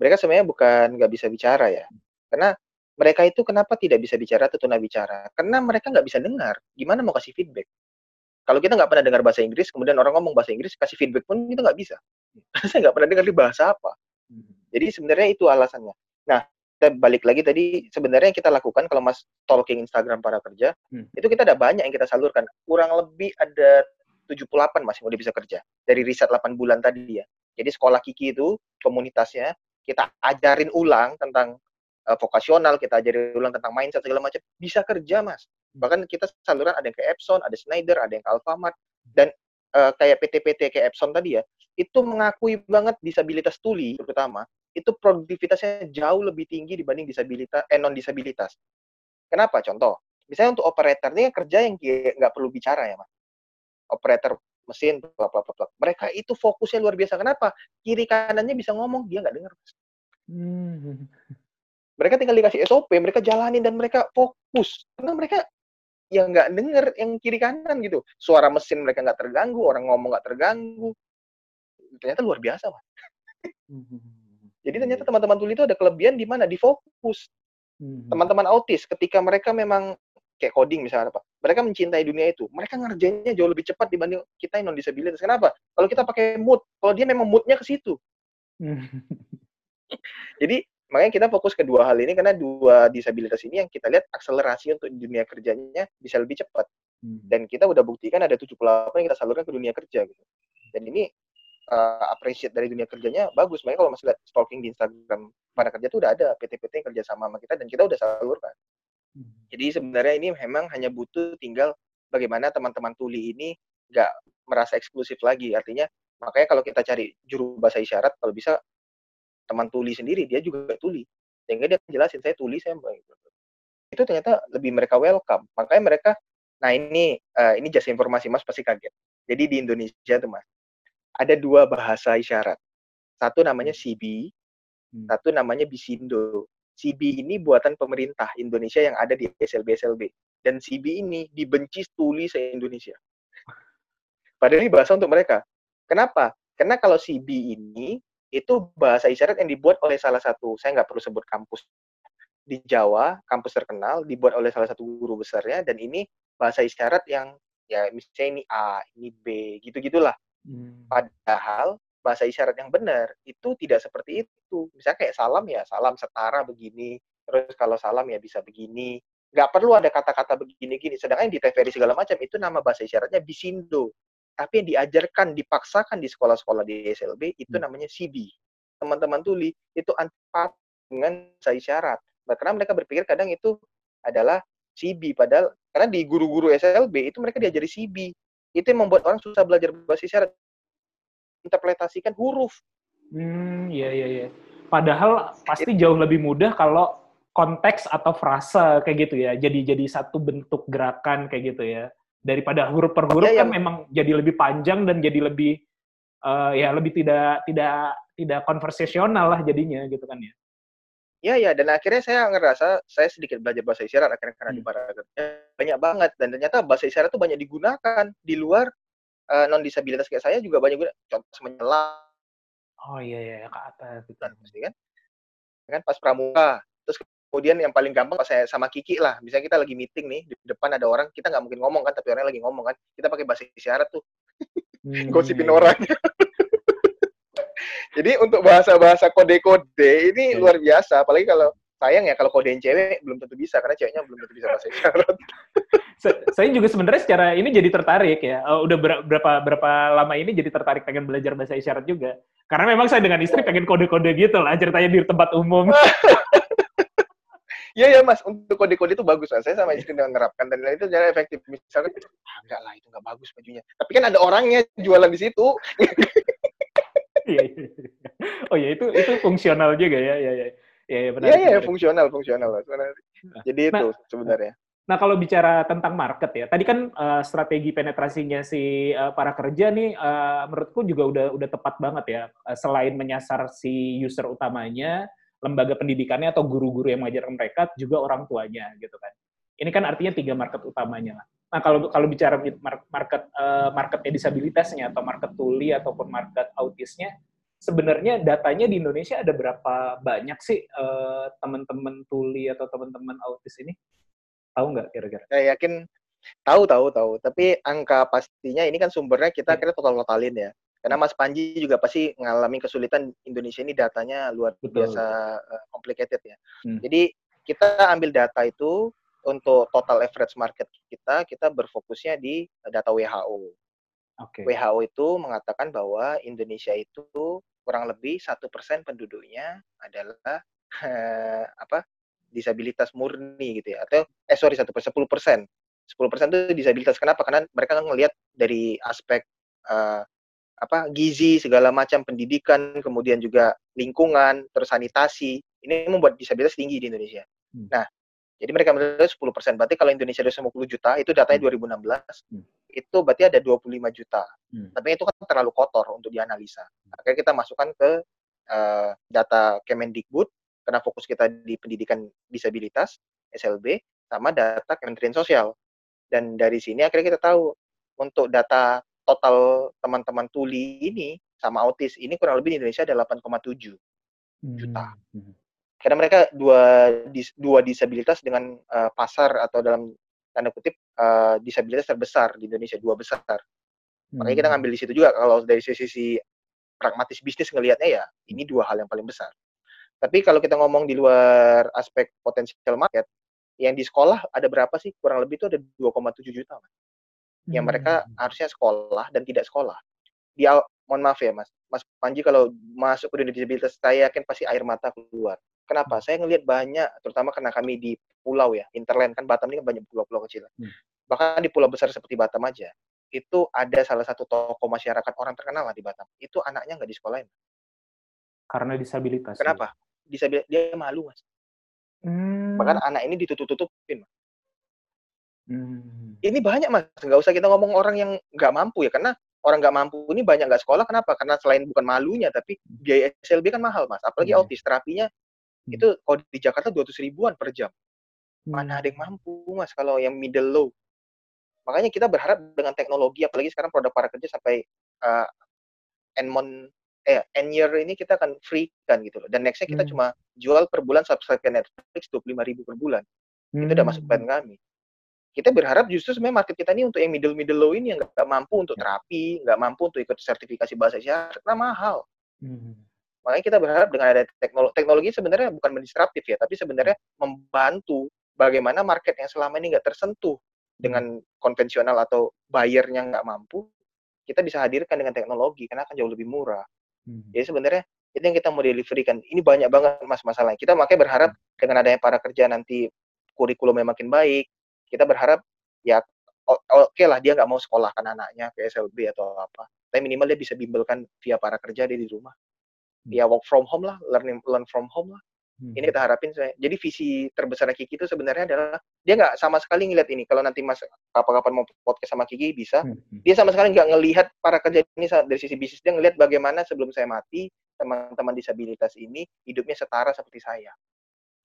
Speaker 6: mereka sebenarnya bukan nggak bisa bicara ya karena mereka itu kenapa tidak bisa bicara atau bicara? Karena mereka nggak bisa dengar. Gimana mau kasih feedback? Kalau kita nggak pernah dengar bahasa Inggris, kemudian orang ngomong bahasa Inggris, kasih feedback pun kita nggak bisa. Saya nggak pernah dengar di bahasa apa. Hmm. Jadi sebenarnya itu alasannya. Nah, kita balik lagi tadi, sebenarnya yang kita lakukan kalau mas talking Instagram para kerja, hmm. itu kita ada banyak yang kita salurkan. Kurang lebih ada 78 masih udah bisa kerja. Dari riset 8 bulan tadi ya. Jadi sekolah Kiki itu, komunitasnya, kita ajarin ulang tentang uh, vokasional, kita ajari ulang tentang mindset segala macam, bisa kerja mas. Bahkan kita saluran ada yang ke Epson, ada Schneider, ada yang ke Alfamart, dan uh, kayak PT-PT kayak Epson tadi ya, itu mengakui banget disabilitas tuli terutama, itu produktivitasnya jauh lebih tinggi dibanding disabilitas eh non disabilitas. Kenapa? Contoh, misalnya untuk operator ini kerja yang nggak perlu bicara ya mas. Operator mesin, bla bla bla Mereka itu fokusnya luar biasa. Kenapa? Kiri kanannya bisa ngomong, dia nggak dengar. Mereka tinggal dikasih SOP, mereka jalanin dan mereka fokus. Karena mereka yang nggak denger yang kiri kanan gitu. Suara mesin mereka nggak terganggu, orang ngomong nggak terganggu. Ternyata luar biasa, Mas. Jadi ternyata teman-teman tuli itu ada kelebihan di mana? Di fokus. Teman-teman autis, ketika mereka memang kayak coding misalnya apa, mereka mencintai dunia itu, mereka ngerjainnya jauh lebih cepat dibanding kita yang non disabilitas. Kenapa? Kalau kita pakai mood, kalau dia memang moodnya ke situ. Jadi makanya kita fokus ke dua hal ini karena dua disabilitas ini yang kita lihat akselerasi untuk dunia kerjanya bisa lebih cepat. Hmm. Dan kita udah buktikan ada 78 yang kita salurkan ke dunia kerja gitu. Dan ini uh, appreciate dari dunia kerjanya bagus. Makanya kalau masih lihat stalking di Instagram para kerja tuh udah ada PT-PT yang kerja sama sama kita dan kita udah salurkan. Hmm. Jadi sebenarnya ini memang hanya butuh tinggal bagaimana teman-teman tuli ini nggak merasa eksklusif lagi. Artinya makanya kalau kita cari juru bahasa isyarat kalau bisa teman tuli sendiri dia juga tuli. Sehingga dia jelasin saya tuli saya itu ternyata lebih mereka welcome. Makanya mereka nah ini uh, ini jasa informasi mas pasti kaget. Jadi di Indonesia tuh mas ada dua bahasa isyarat. Satu namanya CB hmm. satu namanya Bisindo. CB ini buatan pemerintah Indonesia yang ada di SLB SLB dan CB ini dibenci tuli se Indonesia padahal ini bahasa untuk mereka. Kenapa? Karena kalau CB ini itu bahasa isyarat yang dibuat oleh salah satu, saya nggak perlu sebut kampus di Jawa, kampus terkenal, dibuat oleh salah satu guru besarnya, dan ini bahasa isyarat yang ya misalnya ini A, ini B, gitu-gitulah. Hmm. Padahal bahasa isyarat yang benar itu tidak seperti itu. Misalnya kayak salam ya, salam setara begini, terus kalau salam ya bisa begini. Nggak perlu ada kata-kata begini-gini. Sedangkan di TVRI segala macam itu nama bahasa isyaratnya bisindo tapi yang diajarkan dipaksakan di sekolah-sekolah di SLB itu hmm. namanya CB. Teman-teman tuli itu antipat dengan saya syarat. Karena mereka berpikir kadang itu adalah CB padahal karena di guru-guru SLB itu mereka diajari CB. Itu yang membuat orang susah belajar bahasa isyarat. Interpretasikan huruf.
Speaker 5: Hmm, iya iya iya. Padahal pasti jauh lebih mudah kalau konteks atau frasa kayak gitu ya. Jadi jadi satu bentuk gerakan kayak gitu ya daripada huruf per huruf kan yang... memang jadi lebih panjang dan jadi lebih uh, ya lebih tidak tidak tidak konversasional lah jadinya gitu kan ya.
Speaker 6: Iya ya dan akhirnya saya ngerasa saya sedikit belajar bahasa isyarat akhirnya karena hmm. di Baragat banyak banget dan ternyata bahasa isyarat itu banyak digunakan di luar uh, eh, non disabilitas kayak saya juga banyak guna contoh menyelam.
Speaker 5: Oh iya iya ke atas gitu.
Speaker 6: kan. Kan pas pramuka terus kemudian yang paling gampang saya sama Kiki lah misalnya kita lagi meeting nih di depan ada orang kita nggak mungkin ngomong kan tapi orangnya lagi ngomong kan kita pakai bahasa isyarat tuh hmm. gosipin orang jadi untuk bahasa-bahasa kode-kode ini yeah. luar biasa apalagi kalau sayang ya kalau kodein cewek belum tentu bisa karena ceweknya belum tentu bisa bahasa isyarat.
Speaker 5: Saya juga sebenarnya secara ini jadi tertarik ya. Eh, udah ber- berapa berapa lama ini jadi tertarik pengen belajar bahasa isyarat juga. Karena memang saya dengan istri pengen kode-kode gitu lah ceritanya di tempat umum.
Speaker 6: Iya ya mas, untuk kode-kode itu bagus mas. Saya sama istri udah nerapkan dan itu jadi efektif. Misalnya, ah, enggak lah itu nggak bagus bajunya. Tapi kan ada orangnya jualan di situ.
Speaker 5: Iya, iya. oh ya itu itu fungsional juga ya, ya, ya. Ya, ya, benar.
Speaker 6: Iya iya fungsional fungsional mas. Benar. Jadi
Speaker 5: Nah,
Speaker 6: itu sebenarnya.
Speaker 5: Nah, kalau bicara tentang market ya, tadi kan eh, strategi penetrasinya si eh, para kerja nih, eh, menurutku juga udah udah tepat banget ya. Eh, selain menyasar si user utamanya, lembaga pendidikannya atau guru-guru yang mengajarkan mereka, juga orang tuanya gitu kan. Ini kan artinya tiga market utamanya lah. Nah, kalau kalau bicara mar- market eh, marketnya disabilitasnya atau market tuli ataupun market autisnya, sebenarnya datanya di Indonesia ada berapa banyak sih eh, teman-teman tuli atau teman-teman autis ini? Tahu nggak kira-kira?
Speaker 6: Saya yakin tahu tahu tahu. Tapi angka pastinya ini kan sumbernya kita
Speaker 5: Iya.
Speaker 6: kira total totalin ya. Karena Mas Panji juga pasti mengalami kesulitan Indonesia ini datanya luar
Speaker 5: Betul.
Speaker 6: biasa eh, complicated ya.
Speaker 5: Hmm.
Speaker 6: Jadi kita ambil data itu untuk total average market kita, kita berfokusnya di data WHO.
Speaker 5: Oke.
Speaker 6: WHO itu mengatakan bahwa Indonesia itu kurang lebih satu persen penduduknya adalah eh, apa disabilitas murni gitu ya atau eh sorry satu persen sepuluh persen sepuluh persen itu disabilitas kenapa karena mereka ngelihat dari aspek eh, apa gizi segala macam pendidikan kemudian juga lingkungan terus sanitasi ini membuat disabilitas tinggi di Indonesia.
Speaker 5: Hmm.
Speaker 6: nah jadi mereka menilai 10 persen. Berarti kalau Indonesia ada 50 juta itu datanya 2016
Speaker 5: Hmm.
Speaker 6: itu berarti ada 25 juta.
Speaker 5: Hmm.
Speaker 6: tapi itu kan terlalu kotor untuk dianalisa. Akhirnya kita masukkan ke eh, data Kemendikbud karena fokus kita di pendidikan disabilitas SLB sama data Kementerian Sosial. Dan dari sini akhirnya kita tahu untuk data total teman-teman tuli ini sama autis ini kurang lebih di Indonesia ada 8,7 juta.
Speaker 5: Hmm.
Speaker 6: karena mereka dua dis- dua disabilitas dengan eh, pasar atau dalam tanda kutip eh, disabilitas terbesar di Indonesia dua besar makanya kita ngambil di situ juga kalau dari sisi pragmatis bisnis ngelihatnya ya ini dua hal yang paling besar tapi kalau kita ngomong di luar aspek potensial market yang di sekolah ada berapa sih kurang lebih itu ada 2,7 juta Mas. Yang mereka harusnya sekolah dan tidak sekolah. Di mohon maaf ya mas. Mas Panji kalau masuk ke dunia disabilitas saya yakin pasti air mata keluar. Kenapa? Saya ngelihat banyak terutama karena kami di pulau ya interland kan Batam ini kan banyak pulau-pulau kecil.
Speaker 5: Hmm.
Speaker 6: bahkan di pulau besar seperti Batam aja itu ada salah satu tokoh masyarakat orang terkenal lah di Batam. Itu anaknya nggak disekolahin.
Speaker 5: Karena disabilitas.
Speaker 6: kenapa? Disabilitas dia malu mas.
Speaker 5: Hmm.
Speaker 6: bahkan anak ini ditutup-tutupin Mas.
Speaker 5: Hmm.
Speaker 6: ini banyak mas nggak usah kita ngomong orang yang nggak mampu ya karena orang nggak mampu ini banyak nggak sekolah kenapa karena selain bukan malunya tapi biaya SLB kan mahal mas apalagi
Speaker 5: Iya.
Speaker 6: autis terapinya
Speaker 5: Hmm.
Speaker 6: itu kalau di Jakarta 200 ribuan per jam mana
Speaker 5: Hmm.
Speaker 6: ada yang mampu mas kalau yang middle low makanya kita berharap dengan teknologi apalagi sekarang produk para kerja sampai uh, Enmon eh year ini kita akan free kan gitu loh dan nextnya kita
Speaker 5: Hmm.
Speaker 6: cuma jual per bulan subscribe Netflix 25 ribu per bulan itu udah masuk
Speaker 5: Hmm.
Speaker 6: plan kami kita berharap justru sebenarnya market kita ini untuk yang middle middle low ini yang nggak mampu untuk
Speaker 5: Ya.
Speaker 6: terapi nggak mampu untuk ikut sertifikasi bahasa isyarat karena mahal.
Speaker 5: Hmm.
Speaker 6: makanya kita berharap dengan ada teknologi teknologi sebenarnya bukan mendisruptif ya tapi sebenarnya membantu bagaimana market yang selama ini nggak tersentuh dengan konvensional atau buyernya nggak mampu kita bisa hadirkan dengan teknologi karena akan jauh lebih murah.
Speaker 5: Hmm.
Speaker 6: jadi sebenarnya itu yang kita mau deliverykan. Ini banyak banget mas masalahnya. Kita makanya berharap dengan adanya para kerja nanti kurikulumnya makin baik kita berharap ya oke lah dia nggak mau sekolahkan anaknya ke SLB atau apa. Tapi minimal dia bisa bimbelkan via para kerja dia di rumah. Ya work from home lah learning learn from home lah.
Speaker 5: Hmm.
Speaker 6: ini kita harapin saya. Jadi visi terbesar Kiki itu sebenarnya adalah dia nggak sama sekali ngeliat ini. Kalau nanti mas kapan-kapan mau podcast sama Kiki bisa.
Speaker 5: Hmm. Hmm.
Speaker 6: dia sama sekali nggak ngelihat para kerja ini dari sisi bisnis. Dia ngelihat bagaimana sebelum saya mati teman-teman disabilitas ini hidupnya setara seperti saya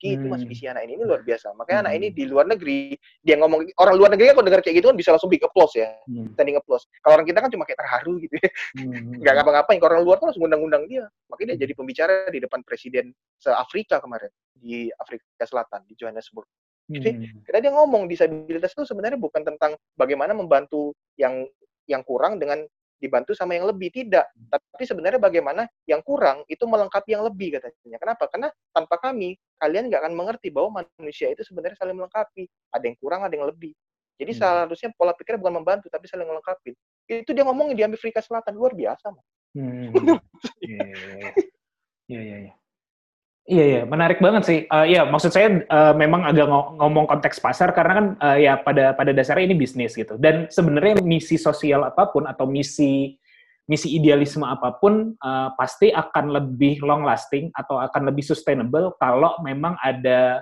Speaker 6: gitu mas
Speaker 5: Hmm.
Speaker 6: visi anak ini ini luar biasa makanya anak
Speaker 5: Hmm.
Speaker 6: ini di luar negeri dia ngomong orang luar negeri kan kalau dengar kayak gitu kan bisa langsung big applause ya
Speaker 5: Hmm.
Speaker 6: standing applause kalau orang kita kan cuma kayak terharu gitu ya
Speaker 5: Hmm.
Speaker 6: nggak ngapa-ngapain kalau orang luar tuh langsung undang-undang dia makanya dia jadi pembicara di depan presiden se-Afrika kemarin di Afrika Selatan di Johannesburg
Speaker 5: Hmm.
Speaker 6: karena dia ngomong disabilitas itu sebenarnya bukan tentang bagaimana membantu yang yang kurang dengan dibantu sama yang lebih tidak. Tapi sebenarnya bagaimana yang kurang itu melengkapi yang lebih katanya. Kenapa? Karena tanpa kami kalian nggak akan mengerti bahwa manusia itu sebenarnya saling melengkapi. Ada yang kurang, ada yang lebih. Jadi
Speaker 5: Hmm.
Speaker 6: seharusnya pola pikirnya bukan membantu tapi saling melengkapi. Itu dia ngomongin di Amerika Selatan luar biasa. Mas.
Speaker 5: Hmm. Iya, iya, iya, iya. Iya, iya, menarik banget sih. Eh, Iya, maksud saya eh, memang agak ngo- ngomong konteks pasar karena kan eh, ya pada pada dasarnya ini bisnis gitu. Dan sebenarnya misi sosial apa pun atau misi misi idealisme apa pun eh, pasti akan lebih long lasting atau akan lebih sustainable kalau memang ada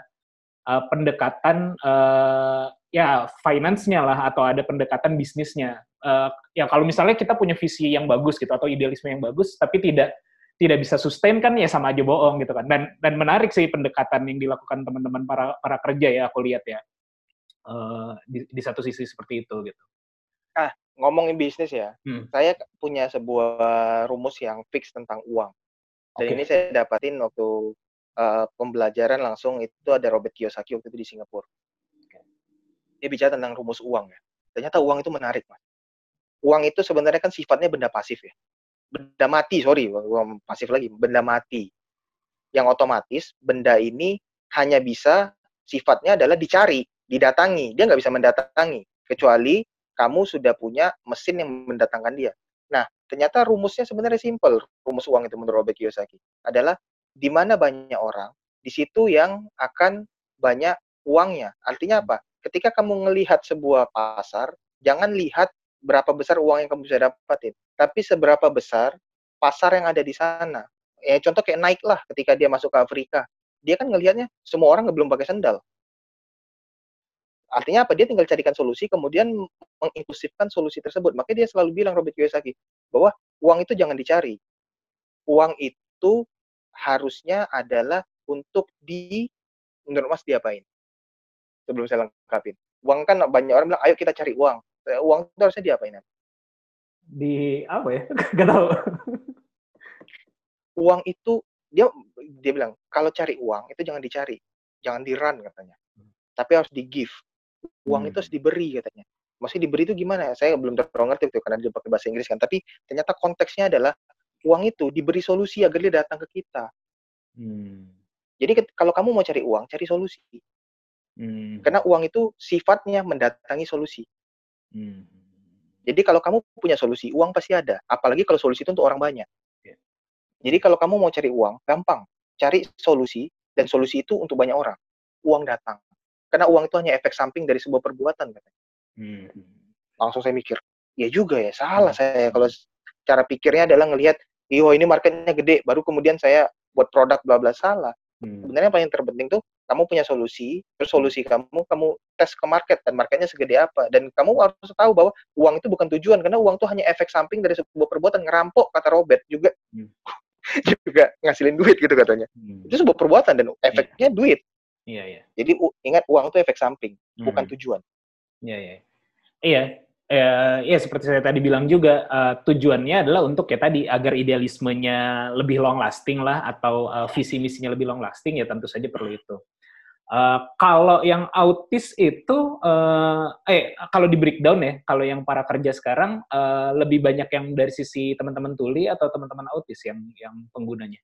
Speaker 5: eh, pendekatan eh, ya finance-nya lah atau ada pendekatan bisnisnya. Eh, ya kalau misalnya kita punya visi yang bagus gitu atau idealisme yang bagus tapi tidak tidak bisa sustain kan ya sama aja bohong gitu kan. Dan dan menarik sih pendekatan yang dilakukan teman-teman para para kerja ya aku lihat ya. Eh, di, di satu sisi seperti itu gitu.
Speaker 6: Ngomongin bisnis ya,
Speaker 5: Hmm.
Speaker 6: saya punya sebuah rumus yang fix tentang uang. Dan
Speaker 5: Oke.
Speaker 6: ini saya dapatin waktu eh, pembelajaran langsung itu ada Robert Kiyosaki waktu itu di Singapura. Dia bicara tentang rumus uang ya. Ternyata uang itu menarik, Mas. Uang itu sebenarnya kan sifatnya benda pasif ya. Benda mati, sorry, uang pasif lagi, benda mati. Yang otomatis benda ini hanya bisa sifatnya adalah dicari, didatangi. Dia nggak bisa mendatangi kecuali kamu sudah punya mesin yang mendatangkan dia. Nah, ternyata rumusnya sebenarnya simple. Rumus uang itu menurut Robert Kiyosaki adalah di mana banyak orang, di situ yang akan banyak uangnya. Artinya apa? Ketika kamu melihat sebuah pasar, jangan lihat berapa besar uang yang kamu bisa dapatin, tapi seberapa besar pasar yang ada di sana. Ya contoh kayak Nike lah ketika dia masuk ke Afrika. Dia kan ngelihatnya semua orang belum pakai sendal. Artinya apa? Dia tinggal carikan solusi, kemudian menginklusifkan solusi tersebut. Makanya dia selalu bilang Robert Kiyosaki bahwa uang itu jangan dicari. Uang itu harusnya adalah untuk di menurut Mas diapain? Sebelum saya lengkapin. Uang kan banyak orang bilang, ayo kita cari uang. Eh, Uang itu harusnya diapain?
Speaker 5: Di apa ya? Gak tahu.
Speaker 6: Uang itu dia dia bilang kalau cari uang itu jangan dicari, jangan di run katanya. Tapi harus di give. Uang itu
Speaker 5: Hmm.
Speaker 6: harus diberi katanya. Maksudnya diberi itu gimana? Saya belum terlalu ngerti itu karena dia pakai bahasa Inggris kan. Tapi ternyata konteksnya adalah uang itu diberi solusi agar dia datang ke kita.
Speaker 5: Hmm.
Speaker 6: Jadi kalau kamu mau cari uang, cari solusi.
Speaker 5: Hmm.
Speaker 6: Karena uang itu sifatnya mendatangi solusi.
Speaker 5: Hmm.
Speaker 6: Jadi kalau kamu punya solusi, uang pasti ada. Apalagi kalau solusi itu untuk orang banyak.
Speaker 5: Iya.
Speaker 6: Jadi kalau kamu mau cari uang, gampang. Cari solusi, dan solusi itu untuk banyak orang. Uang datang. Karena uang itu hanya efek samping dari sebuah perbuatan. katanya.
Speaker 5: Hmm.
Speaker 6: Langsung saya mikir, ya juga ya, salah
Speaker 5: Hmm.
Speaker 6: saya. Kalau cara pikirnya adalah ngelihat, yo ini marketnya gede, baru kemudian saya buat produk bla bla salah.
Speaker 5: Hmm.
Speaker 6: Sebenarnya yang paling terpenting tuh, kamu punya solusi, terus solusi kamu, kamu tes ke market, dan marketnya segede apa. Dan kamu harus tahu bahwa uang itu bukan tujuan, karena uang itu hanya efek samping dari sebuah perbuatan. Ngerampok, kata Robert, juga
Speaker 5: Hmm.
Speaker 6: juga ngasilin duit gitu katanya.
Speaker 5: Hmm.
Speaker 6: Itu sebuah perbuatan, dan efeknya duit.
Speaker 5: Iya, iya.
Speaker 6: Jadi u- ingat, uang itu efek samping, bukan
Speaker 5: Hmm.
Speaker 6: tujuan.
Speaker 5: Iya, iya. Iya, eh, iya seperti saya tadi bilang juga eh, tujuannya adalah untuk ya tadi agar idealismenya lebih long lasting lah atau eh, visi misinya lebih long lasting ya tentu saja perlu itu. Eh, kalau yang autis itu eh, eh kalau di breakdown ya, kalau yang para kerja sekarang eh, lebih banyak yang dari sisi teman-teman tuli atau teman-teman autis yang yang penggunanya.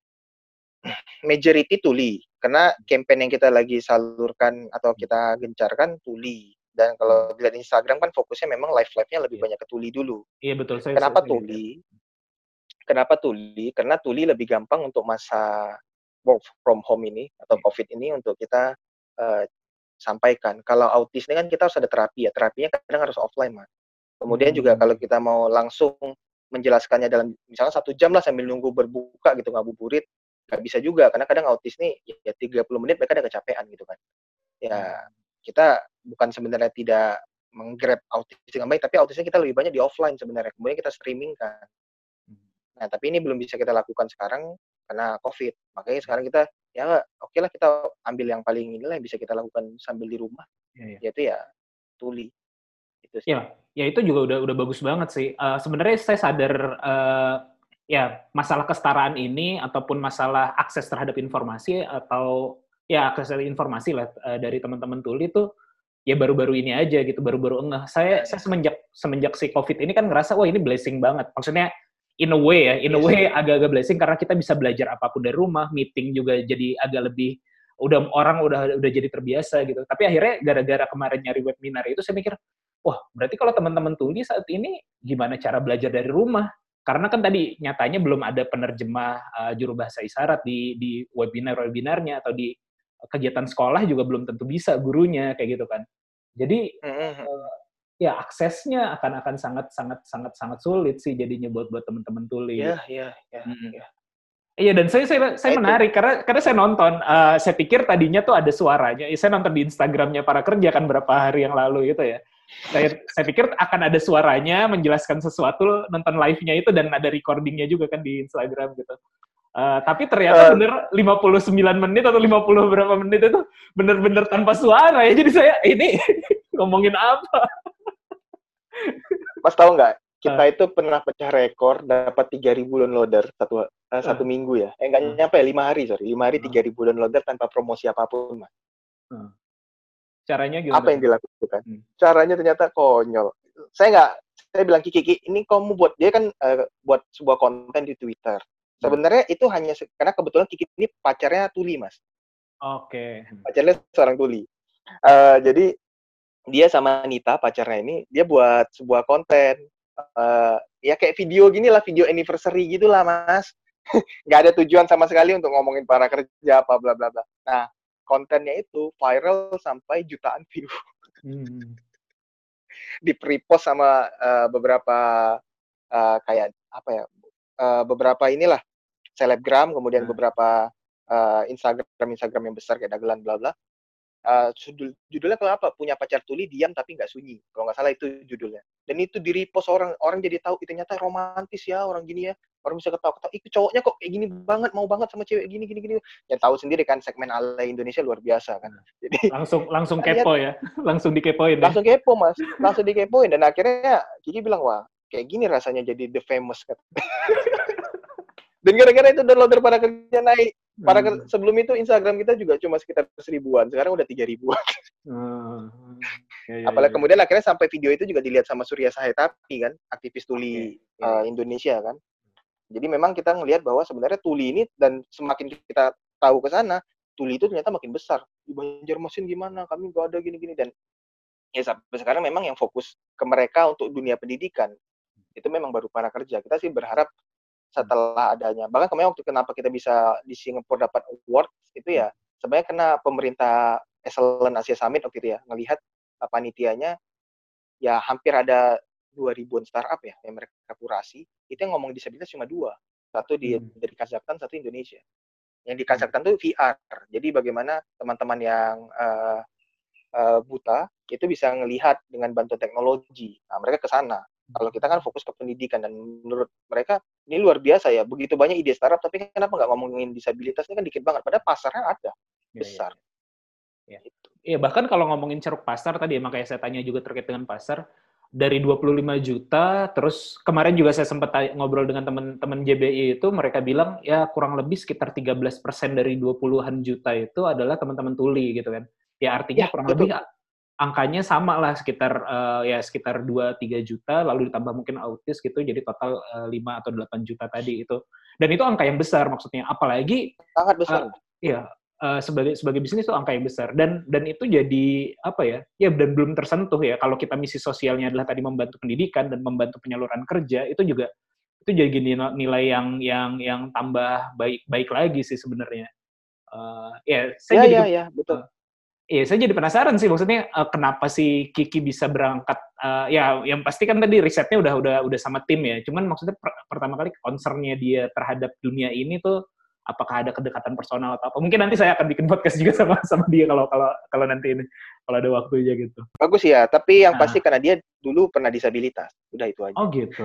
Speaker 6: Majority tuli, karena campaign yang kita lagi salurkan atau kita gencarkan tuli. Dan kalau dilihat Instagram kan fokusnya memang live-live-nya lebih
Speaker 5: Iya.
Speaker 6: banyak ke tuli dulu.
Speaker 5: Iya betul saya.
Speaker 6: Kenapa
Speaker 5: saya-
Speaker 6: tuli? Kenapa tuli? Karena tuli lebih gampang untuk masa work from home ini atau
Speaker 5: Iya.
Speaker 6: COVID ini untuk kita eh, sampaikan. Kalau autis ini kan kita harus ada terapi ya. Terapinya kadang harus offline, Mas. Kemudian juga
Speaker 5: Hmm.
Speaker 6: kalau kita mau langsung menjelaskannya dalam misalnya satu jam lah sambil nunggu berbuka gitu ngabuburit, nggak bisa juga karena kadang autis nih ya 30 menit mereka udah kecapean gitu kan. Ya kita bukan sebenarnya tidak menggrab autis dengan baik, tapi autisnya kita lebih banyak di offline sebenarnya. Kemudian kita streaming kan. Nah, tapi ini belum bisa kita lakukan sekarang karena COVID. Makanya sekarang kita ya oke lah kita ambil yang paling inilah yang bisa kita lakukan sambil di rumah,
Speaker 5: Iya, iya.
Speaker 6: yaitu ya tuli. Itu sih.
Speaker 5: Ya, ya itu juga udah udah bagus banget sih. Eh, sebenarnya saya sadar eh, ya masalah kesetaraan ini ataupun masalah akses terhadap informasi atau ya akses terhadap informasi lah eh, dari teman-teman tuli itu ya baru-baru ini aja gitu, baru-baru enggak. Saya saya semenjak semenjak si Covid ini kan ngerasa wah ini blessing banget. Maksudnya in a way ya, in a way agak-agak blessing karena kita bisa belajar apa pun dari rumah, meeting juga jadi agak lebih udah orang udah udah jadi terbiasa gitu. Tapi akhirnya gara-gara kemarin nyari webinar itu saya mikir, wah berarti kalau teman-teman tuli saat ini gimana cara belajar dari rumah? Karena kan tadi nyatanya belum ada penerjemah uh, juru bahasa isyarat di di webinar-webinarnya atau di kegiatan sekolah juga belum tentu bisa gurunya kayak gitu kan. Jadi uh, ya aksesnya akan akan sangat sangat sangat sangat sulit sih jadinya buat buat teman-teman tuli.
Speaker 6: Iya, iya, iya. Iya.
Speaker 5: Iya dan saya saya, saya menarik karena karena saya nonton uh, saya pikir tadinya tuh ada suaranya. Ya, saya nonton di Instagramnya para kerja kan berapa hari yang lalu gitu ya. Saya saya pikir akan ada suaranya menjelaskan sesuatu nonton live-nya itu dan ada recordingnya juga kan di Instagram gitu. Uh, tapi ternyata
Speaker 6: Eh.
Speaker 5: bener 59 menit atau 50 berapa menit itu bener-bener tanpa suara ya. Jadi saya ini ngomongin apa?
Speaker 6: Mas tahu nggak? Kita itu pernah pecah rekor dapat 3000 downloader satu eh, satu minggu ya. Eh nggak
Speaker 5: Hmm.
Speaker 6: nyampe lima hari sorry. Lima hari
Speaker 5: Hmm.
Speaker 6: 3000 downloader tanpa promosi apa pun mas.
Speaker 5: Caranya gimana?
Speaker 6: Apa yang dilakukan?
Speaker 5: Hmm.
Speaker 6: Caranya ternyata konyol. Saya nggak. Saya bilang Kiki, Kiki, ini kamu buat dia kan eh, buat sebuah konten di Twitter. Sebenarnya itu hanya karena kebetulan Kiki ini pacarnya Tuli mas.
Speaker 5: Oke.
Speaker 6: pacarnya seorang tuli. Eh, jadi dia sama Nita pacarnya ini dia buat sebuah konten. Eh, ya kayak video gini lah video anniversary gitulah mas. Nggak ada tujuan sama sekali untuk ngomongin para kerja apa bla bla bla. Nah kontennya itu viral sampai jutaan view.
Speaker 5: Hmm.
Speaker 6: di repost sama eh, beberapa eh, kayak apa ya eh, beberapa inilah selebgram kemudian
Speaker 5: Nah.
Speaker 6: beberapa eh, Instagram Instagram yang besar kayak dagelan bla bla Eh, judul judulnya kenapa? Punya pacar tuli diam tapi nggak sunyi. Kalau nggak salah itu judulnya. Dan itu di repost orang orang jadi tahu itu ternyata romantis ya orang gini ya. Orang bisa ketawa ketawa itu cowoknya kok kayak gini banget mau banget sama cewek gini gini gini. Yang tahu sendiri kan segmen ala Indonesia luar biasa kan. Jadi
Speaker 5: Langsung langsung kepo ya. Langsung dikepoin ya.
Speaker 6: langsung kepo mas. Langsung dikepoin. Dan akhirnya Kiki bilang wah kayak gini rasanya jadi the famous kan dan gara-gara itu downloader para kerja naik. Para
Speaker 5: Hmm.
Speaker 6: sebelum itu Instagram kita juga cuma sekitar seribuan. Sekarang udah tiga ribuan.
Speaker 5: Hmm. Ya, ya,
Speaker 6: apalagi
Speaker 5: ya.
Speaker 6: kemudian akhirnya sampai video itu juga dilihat sama Surya Sahetapi kan? Aktivis tuli
Speaker 5: Oke,
Speaker 6: eh, Indonesia kan? Jadi memang kita ngelihat bahwa sebenarnya tuli ini dan semakin kita tahu ke sana tuli itu ternyata makin besar. Di Banjarmasin gimana? Kami gak ada gini-gini. Dan ya sampai sekarang memang yang fokus ke mereka untuk dunia pendidikan itu memang baru para kerja. Kita sih berharap setelah adanya. Bahkan kemarin waktu kenapa kita bisa di Singapura dapat award itu ya sebenarnya kena pemerintah Excellent Asia Summit waktu itu ya ngelihat uh, panitianya ya hampir ada 2000-an startup ya yang mereka kurasi itu yang ngomong disabilitas cuma dua. Satu di
Speaker 5: Hmm.
Speaker 6: dari Kazakhstan satu Indonesia. Yang di Kazakhstan tuh VR jadi bagaimana teman-teman yang uh, uh, buta itu bisa ngelihat dengan bantuan teknologi. Nah mereka ke sana kalau kita kan fokus ke pendidikan dan menurut mereka ini luar biasa ya begitu banyak ide startup tapi kenapa nggak ngomongin disabilitas ini kan dikit banget padahal pasarnya ada
Speaker 5: Ya, ya,
Speaker 6: besar
Speaker 5: ya. Iya, bahkan kalau ngomongin ceruk pasar tadi, emang kayak saya tanya juga terkait dengan pasar, dari 25 juta, terus kemarin juga saya sempat ngobrol dengan teman-teman JBI itu, mereka bilang ya kurang lebih sekitar 13% dari 20-an juta itu adalah teman-teman tuli gitu kan. Ya artinya
Speaker 6: Ya,
Speaker 5: kurang
Speaker 6: betul.
Speaker 5: lebih angkanya sama lah sekitar eh, ya sekitar 2-3 juta, lalu ditambah mungkin autis gitu, jadi total eh, 5 atau 8 juta tadi itu. Dan itu angka yang besar maksudnya, apalagi
Speaker 6: sangat besar
Speaker 5: Iya, eh, sebagai sebagai bisnis itu angka yang besar dan dan itu jadi apa ya? Ya dan belum tersentuh ya. Kalau kita misi sosialnya adalah tadi membantu pendidikan dan membantu penyaluran kerja, itu juga itu jadi nilai, yang yang yang tambah baik baik lagi sih sebenarnya. Eh, ya, saya
Speaker 6: ya
Speaker 5: jadi
Speaker 6: ya ya betul
Speaker 5: Iya, saya jadi penasaran sih maksudnya eh, kenapa si Kiki bisa berangkat eh, ya yang pasti kan tadi risetnya udah udah udah sama tim ya. Cuman maksudnya per- pertama kali concernnya dia terhadap dunia ini tuh apakah ada kedekatan personal atau apa? Mungkin nanti saya akan bikin podcast juga sama sama dia kalau kalau kalau nanti ini kalau ada waktunya gitu.
Speaker 6: bagus ya tapi yang
Speaker 5: Nah.
Speaker 6: pasti karena dia dulu pernah disabilitas udah itu aja
Speaker 5: Oh gitu.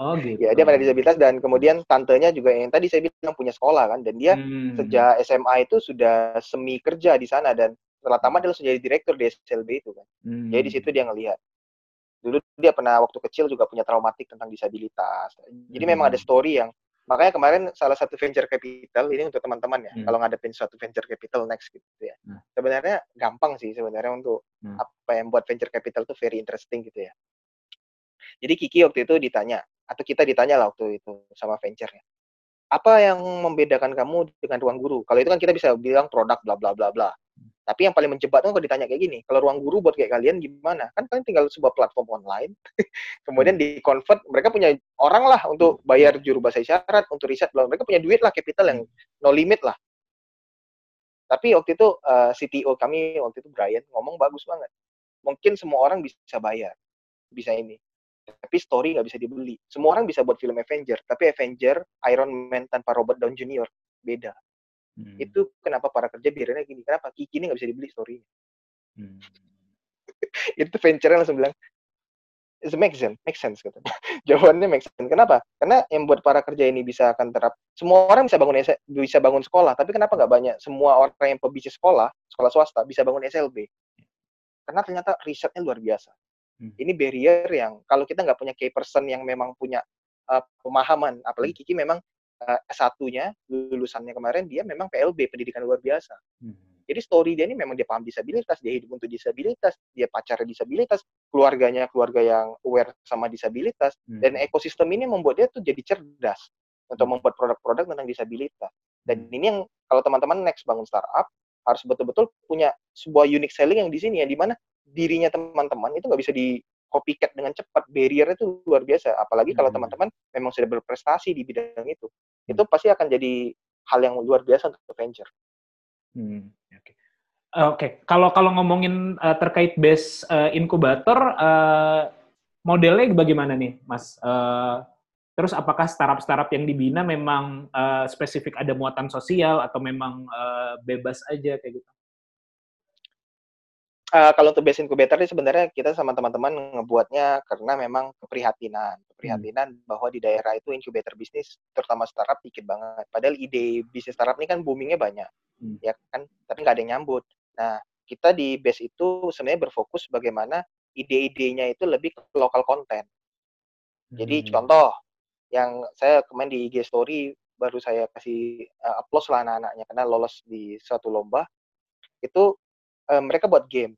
Speaker 5: Oh gitu.
Speaker 6: ya dia pernah disabilitas dan kemudian tantenya juga yang tadi saya bilang punya sekolah kan dan dia
Speaker 5: Hmm.
Speaker 6: sejak SMA itu sudah semi kerja di sana dan setelah tamat dia langsung jadi direktur di SLB itu kan
Speaker 5: Hmm.
Speaker 6: jadi di situ dia ngelihat dulu dia pernah waktu kecil juga punya traumatik tentang disabilitas jadi
Speaker 5: Hmm.
Speaker 6: memang ada story yang Makanya kemarin salah satu venture capital ini untuk teman-teman ya,
Speaker 5: Hmm.
Speaker 6: kalau ngadepin suatu venture capital next gitu ya.
Speaker 5: Hmm.
Speaker 6: Sebenarnya gampang sih sebenarnya untuk
Speaker 5: Hmm.
Speaker 6: apa yang buat venture capital tuh very interesting gitu ya. Jadi Kiki waktu itu ditanya atau kita ditanya lah waktu itu sama venture-nya. Apa yang membedakan kamu dengan ruang guru? Kalau itu kan kita bisa bilang produk bla bla bla bla. Tapi yang paling menjebak tuh kalau ditanya kayak gini, kalau ruang guru buat kayak kalian gimana? Kan kalian tinggal sebuah platform online, kemudian di convert, mereka punya orang lah untuk bayar juru bahasa isyarat, untuk riset, bla- mereka punya duit lah, capital yang no limit lah. Tapi waktu itu eh, CTO kami waktu itu Brian ngomong bagus banget. Mungkin semua orang bisa bayar, bisa ini. Tapi story nggak bisa dibeli. Semua orang bisa buat film Avenger, tapi Avenger Iron Man tanpa Robert Downey Jr. beda.
Speaker 5: Hmm.
Speaker 6: Itu kenapa para kerja biarinnya gini. Kenapa? Kiki ini nggak bisa dibeli story
Speaker 5: Hmm.
Speaker 6: itu venture langsung bilang it make sense, make sense gitu. Jawabannya make sense. Kenapa? Karena yang buat para kerja ini bisa akan terap. Semua orang bisa bangun bisa bangun sekolah, tapi kenapa nggak banyak semua orang yang pebisnis sekolah, sekolah swasta bisa bangun SLB? Karena ternyata risetnya luar biasa.
Speaker 5: Hmm.
Speaker 6: Ini barrier yang kalau kita nggak punya key person yang memang punya uh, pemahaman, apalagi Kiki memang S1-nya lulusannya kemarin dia memang PLB pendidikan luar biasa.
Speaker 5: Hmm.
Speaker 6: Jadi story dia ini memang dia paham disabilitas, dia hidup untuk disabilitas, dia pacarnya disabilitas, keluarganya keluarga yang aware sama disabilitas,
Speaker 5: Hmm.
Speaker 6: dan ekosistem ini membuat dia tuh jadi cerdas untuk membuat produk-produk tentang disabilitas. Dan
Speaker 5: Hmm.
Speaker 6: ini yang kalau teman-teman next bangun startup harus betul-betul punya sebuah unique selling yang di sini ya, di mana dirinya teman-teman itu nggak bisa di copycat dengan cepat, barrier itu luar biasa. Apalagi kalau
Speaker 5: Hmm.
Speaker 6: teman-teman memang sudah berprestasi di bidang itu, itu pasti akan jadi hal yang luar biasa untuk venture.
Speaker 5: Hmm, Oke, Eh, oke. Kalau kalau ngomongin eh, terkait base eh, inkubator, eh, modelnya bagaimana nih, Mas? Eh, terus apakah startup-startup yang dibina memang eh, spesifik ada muatan sosial atau memang eh, bebas aja kayak gitu?
Speaker 6: Eh, kalau untuk base incubator ini sebenarnya kita sama teman-teman ngebuatnya karena memang keprihatinan, keprihatinan bahwa di daerah itu incubator bisnis terutama startup dikit banget. Padahal ide bisnis startup ini kan boomingnya banyak,
Speaker 5: Hmm.
Speaker 6: ya kan? Tapi nggak ada yang nyambut. Nah, kita di base itu sebenarnya berfokus bagaimana ide-idenya itu lebih ke lokal konten. Jadi
Speaker 5: Hmm.
Speaker 6: contoh yang saya kemarin di IG story baru saya kasih uh, applause lah anak-anaknya karena lolos di suatu lomba itu eh, mereka buat game.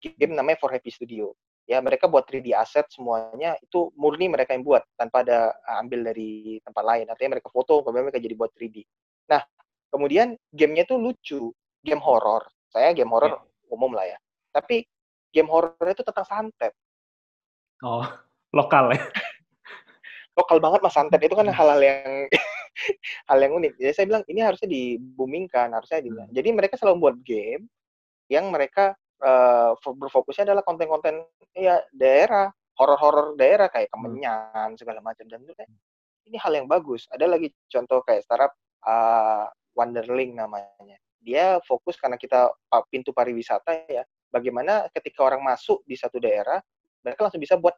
Speaker 6: Game namanya For Happy Studio. Ya mereka buat 3D asset semuanya itu murni mereka yang buat tanpa ada uh, ambil dari tempat lain. Artinya mereka foto kemudian mereka jadi buat 3D nah kemudian gamenya itu lucu. Game horror. Saya game horror umum lah ya. Tapi game horror itu tentang santet.
Speaker 5: Oh, lokal ya?
Speaker 6: lokal banget mas santet. Itu kan hal-hal yang hal yang unik. Jadi saya bilang ini harusnya di boomingkan, harusnya di.
Speaker 5: Hmm.
Speaker 6: Jadi mereka selalu buat game yang mereka fo- berfokusnya adalah konten-konten ya daerah, horor-horor daerah kayak Kemenyan segala macam dan itu kayak, ini hal yang bagus. Ada lagi contoh kayak startup eh, Wonderling namanya. Dia fokus karena kita uh, pintu pariwisata ya. Bagaimana ketika orang masuk di satu daerah, mereka langsung bisa buat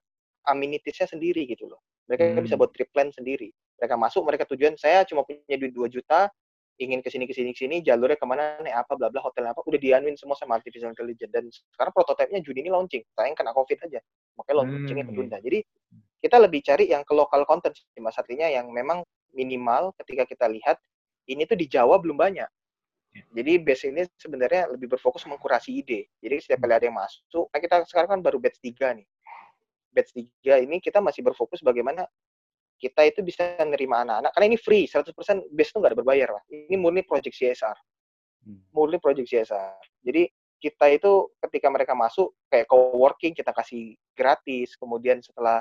Speaker 6: amenities-nya sendiri gitu loh. Mereka
Speaker 5: Hmm.
Speaker 6: bisa buat trip plan sendiri. Mereka masuk, mereka tujuan saya cuma punya duit 2 juta, ingin ke sini ke sini ke sini, jalurnya ke mana, naik apa, bla bla, hotel apa, udah dianuin semua sama artificial intelligence. Dan sekarang prototipenya Juni ini launching. Sayang kena covid aja, makanya launchingnya
Speaker 5: Hmm,
Speaker 6: ketunda. Jadi kita lebih cari yang ke lokal content sih, mas artinya yang memang minimal ketika kita lihat ini tuh di Jawa belum banyak. Jadi base ini sebenarnya lebih berfokus mengkurasi ide. Jadi setiap kali ada yang masuk, nah kita sekarang kan baru batch 3 nih. Batch 3 ini kita masih berfokus bagaimana kita itu bisa nerima anak-anak karena ini free 100% base itu nggak ada berbayar lah. Ini murni project CSR.
Speaker 5: Hmm.
Speaker 6: Murni project CSR. Jadi kita itu ketika mereka masuk kayak co-working kita kasih gratis, kemudian setelah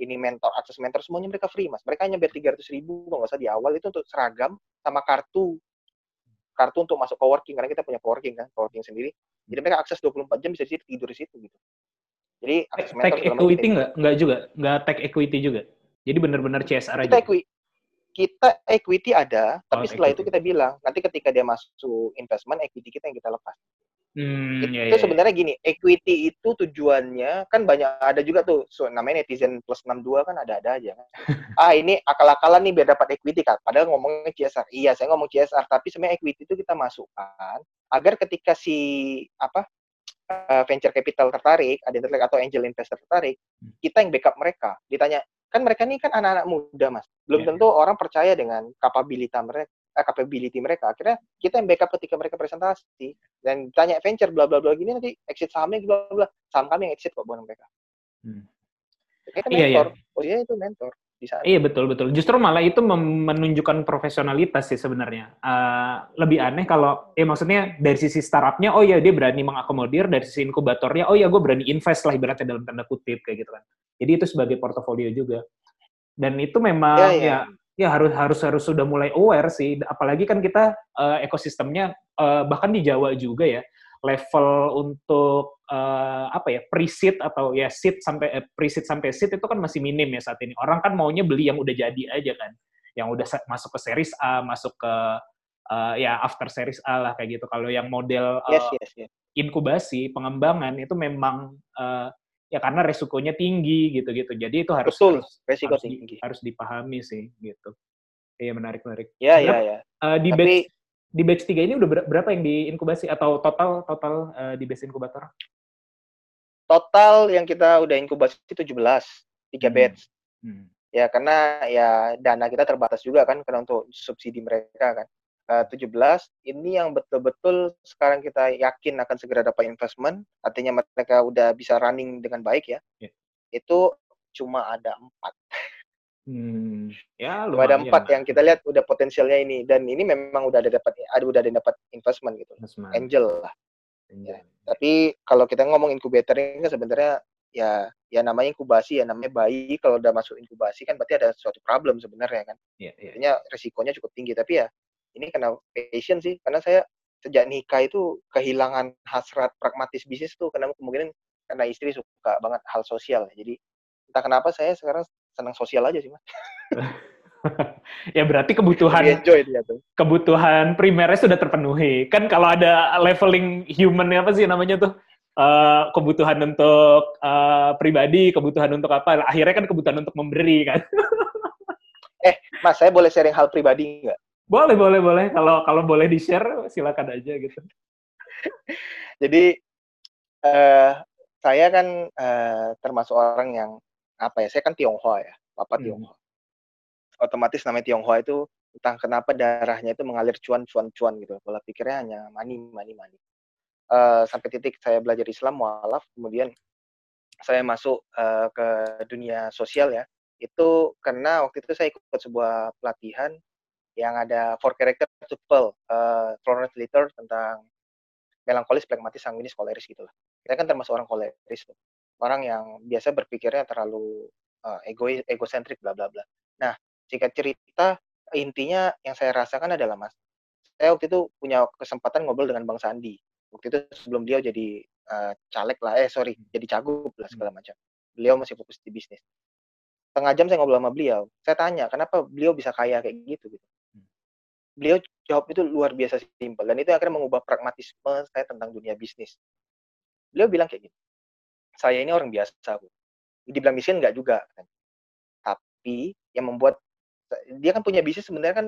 Speaker 6: ini mentor, akses mentor semuanya mereka free mas. Mereka hanya bayar 300 ribu kalau nggak salah di awal itu untuk seragam sama kartu kartu untuk masuk coworking karena kita punya coworking kan coworking sendiri jadi mereka akses 24 jam bisa di situ tidur di situ gitu jadi akses
Speaker 5: Tech
Speaker 6: mentor
Speaker 5: equity nggak? Nggak juga? Nggak tech equity juga? Jadi benar-benar CSR
Speaker 6: kita
Speaker 5: aja?
Speaker 6: equity kita equity ada tapi
Speaker 5: Oh,
Speaker 6: setelah itu
Speaker 5: equity.
Speaker 6: kita bilang nanti ketika dia masuk investment equity kita yang kita lepas
Speaker 5: Hmm,
Speaker 6: itu
Speaker 5: ya, ya, ya.
Speaker 6: sebenarnya gini equity itu tujuannya kan banyak ada juga tuh so, namanya netizen plus 62 kan ada-ada aja kan. ah ini akal-akalan nih biar dapat equity kan padahal ngomongnya CSR iya saya ngomong CSR tapi sebenarnya equity itu kita masukkan agar ketika si apa eh, venture capital tertarik ada yang tertarik atau angel investor tertarik kita yang backup mereka ditanya kan mereka ini kan anak-anak muda mas. Belum
Speaker 5: Iya,
Speaker 6: tentu orang percaya dengan kapabilitas mereka eh, capability mereka. Akhirnya kita yang backup ketika mereka presentasi. Dan tanya venture bla bla bla gini nanti exit sahamnya bla bla bla. Saham kami yang exit kok bukan mereka.
Speaker 5: Hmm.
Speaker 6: kita
Speaker 5: Iya, iya.
Speaker 6: mentor. Posisinya itu mentor di saat
Speaker 5: Iya betul betul. Justru malah itu menunjukkan profesionalitas sih sebenarnya. Eh, lebih aneh kalau, ya maksudnya dari sisi startupnya, oh ya dia berani mengakomodir, dari sisi inkubatornya, oh ya gue berani invest lah ibaratnya dalam tanda kutip kayak gitu kan. Jadi itu sebagai portofolio juga. Dan itu memang
Speaker 6: Ya,
Speaker 5: ya,
Speaker 6: ya.
Speaker 5: ya, harus harus harus sudah mulai aware sih. Apalagi kan kita eh, ekosistemnya eh, bahkan di Jawa juga ya level untuk eh, apa ya pre-seed atau ya seed sampai eh, pre-seed sampai seed itu kan masih minim ya saat ini. Orang kan maunya beli yang udah jadi aja kan, yang udah masuk ke series A, masuk ke eh, ya after series A lah kayak gitu. Kalau yang model eh,
Speaker 6: yes yes yes
Speaker 5: inkubasi pengembangan itu memang eh, ya karena resikonya tinggi gitu-gitu. Jadi itu harus
Speaker 6: betul
Speaker 5: harus,
Speaker 6: resiko
Speaker 5: harus, di-
Speaker 6: tinggi
Speaker 5: harus dipahami sih gitu. Iya menarik menarik.
Speaker 6: ya
Speaker 5: Berapa-
Speaker 6: ya ya
Speaker 5: Eh, di
Speaker 6: Tapi-
Speaker 5: batch di batch 3 ini udah ber- berapa yang diinkubasi atau total total eh, di batch inkubator?
Speaker 6: total yang kita udah inkubasi itu 17 tiga
Speaker 5: Hmm.
Speaker 6: batch
Speaker 5: Hmm.
Speaker 6: ya karena ya dana kita terbatas juga kan karena untuk subsidi mereka kan Eh, 17 ini yang betul-betul sekarang kita yakin akan segera dapat investment artinya mereka udah bisa running dengan baik ya
Speaker 5: Ya.
Speaker 6: itu cuma ada empat
Speaker 5: Hmm. Ya
Speaker 6: cuma ada
Speaker 5: lumayan.
Speaker 6: empat yang kita lihat udah potensialnya ini dan ini memang udah ada dapat ada udah ada dapat investment gitu
Speaker 5: Man.
Speaker 6: angel lah
Speaker 5: Angel.
Speaker 6: tapi kalau kita ngomong inkubator ini kan sebenarnya ya ya namanya inkubasi ya namanya bayi kalau udah masuk inkubasi kan berarti ada suatu problem sebenarnya kan
Speaker 5: Iya, iya.
Speaker 6: artinya resikonya cukup tinggi tapi ya ini karena passion sih karena saya sejak nikah itu kehilangan hasrat pragmatis bisnis tuh karena kemungkinan karena istri suka banget hal sosial jadi entah kenapa saya sekarang senang sosial aja sih mas
Speaker 5: ya berarti kebutuhan
Speaker 6: enjoy dia tuh
Speaker 5: kebutuhan primernya sudah terpenuhi. Kan kalau ada leveling human apa sih namanya tuh? Eh, kebutuhan untuk eh, pribadi, kebutuhan untuk apa? Akhirnya kan kebutuhan untuk memberi kan.
Speaker 6: mas saya boleh sharing hal pribadi nggak
Speaker 5: boleh, boleh, boleh. Kalau kalau boleh di-share silakan aja gitu.
Speaker 6: jadi eh saya kan eh, termasuk orang yang apa ya saya kan Tionghoa ya papa
Speaker 5: Hmm.
Speaker 6: Tionghoa otomatis namanya Tionghoa itu entah kenapa darahnya itu mengalir cuan cuan cuan gitu pola pikirnya hanya money money money Eh, sampai titik saya belajar Islam mualaf kemudian saya masuk eh, ke dunia sosial ya itu karena waktu itu saya ikut sebuah pelatihan yang ada four character to pearl uh, Florence Litter tentang melankolis, pragmatis, sanguinis, koleris gitu lah. Saya kan termasuk orang koleris tuh. Orang yang biasa berpikirnya terlalu uh, egois, egosentrik, bla bla bla. Nah, singkat cerita, intinya yang saya rasakan adalah mas, saya waktu itu punya kesempatan ngobrol dengan Bang Sandi. Waktu itu sebelum dia jadi uh, caleg lah, eh sorry, jadi cagup lah segala macam. Beliau masih fokus di bisnis. Tengah jam saya ngobrol sama beliau. Saya tanya, kenapa beliau bisa kaya kayak gitu? gitu. Beliau jawab itu luar biasa simpel dan itu akhirnya mengubah pragmatisme saya tentang dunia bisnis. Beliau bilang kayak gitu. Saya ini orang biasa. Dibilang miskin enggak juga kan. Tapi yang membuat dia kan punya bisnis sebenarnya kan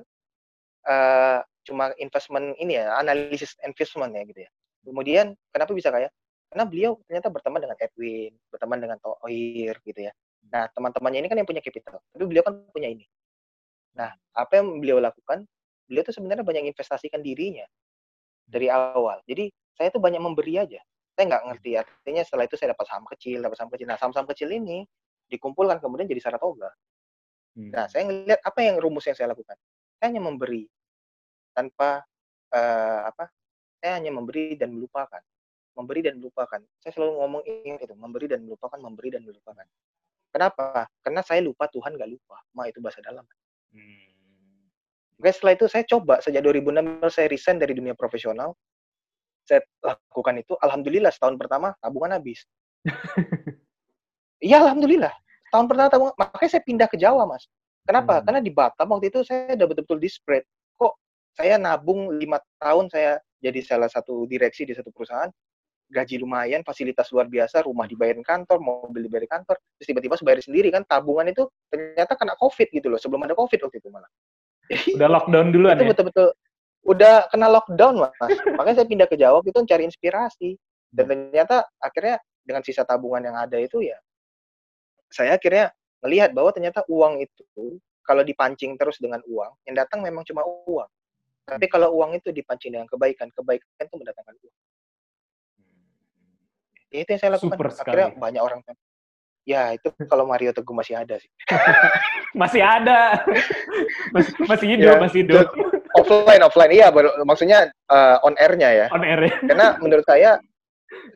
Speaker 6: uh, cuma investment ini ya, analisis investment ya gitu ya. Kemudian kenapa bisa kaya? Karena beliau ternyata berteman dengan Edwin, berteman dengan Tohir gitu ya. Nah, teman-temannya ini kan yang punya capital, tapi beliau kan punya ini. Nah, apa yang beliau lakukan? Beliau tuh sebenarnya banyak investasikan dirinya dari awal. Jadi saya tuh banyak memberi aja. Saya nggak ngerti artinya setelah itu saya dapat saham kecil, dapat saham kecil. Nah, saham-saham kecil ini dikumpulkan kemudian jadi Saratoga. Nah, saya ngelihat apa yang rumus yang saya lakukan. Saya hanya memberi tanpa uh, apa? Saya hanya memberi dan melupakan. Memberi dan melupakan. Saya selalu ngomong ingat itu, memberi dan melupakan, memberi dan melupakan. Kenapa? Karena saya lupa Tuhan nggak lupa. Ma itu bahasa dalam. Oke, setelah itu saya coba sejak 2016 saya resign dari dunia profesional. Saya lakukan itu, alhamdulillah setahun pertama tabungan habis. Iya, alhamdulillah. Tahun pertama tabungan, makanya saya pindah ke Jawa, Mas. Kenapa?
Speaker 5: Hmm.
Speaker 6: Karena di Batam waktu itu saya udah betul-betul desperate. Kok saya nabung lima tahun saya jadi salah satu direksi di satu perusahaan, gaji lumayan, fasilitas luar biasa, rumah dibayarin kantor, mobil dibayarin kantor, terus tiba-tiba bayar sendiri kan, tabungan itu ternyata kena COVID gitu loh, sebelum ada COVID waktu itu malah.
Speaker 5: Udah lockdown duluan
Speaker 6: itu
Speaker 5: ya?
Speaker 6: betul-betul udah kena lockdown mas makanya saya pindah ke Jawa itu cari inspirasi dan ternyata akhirnya dengan sisa tabungan yang ada itu ya saya akhirnya melihat bahwa ternyata uang itu kalau dipancing terus dengan uang, yang datang memang cuma uang. Tapi kalau uang itu dipancing dengan kebaikan, kebaikan itu mendatangkan uang. Ya, itu yang saya lakukan.
Speaker 5: Super
Speaker 6: Akhirnya
Speaker 5: sekali.
Speaker 6: banyak orang Ya, itu kalau Mario Teguh masih ada sih.
Speaker 5: Masih ada. masih, masih hidup,
Speaker 6: Ya,
Speaker 5: masih hidup.
Speaker 6: Offline, offline. Iya, baru, maksudnya eh, on air-nya ya.
Speaker 5: On air ya.
Speaker 6: Karena menurut saya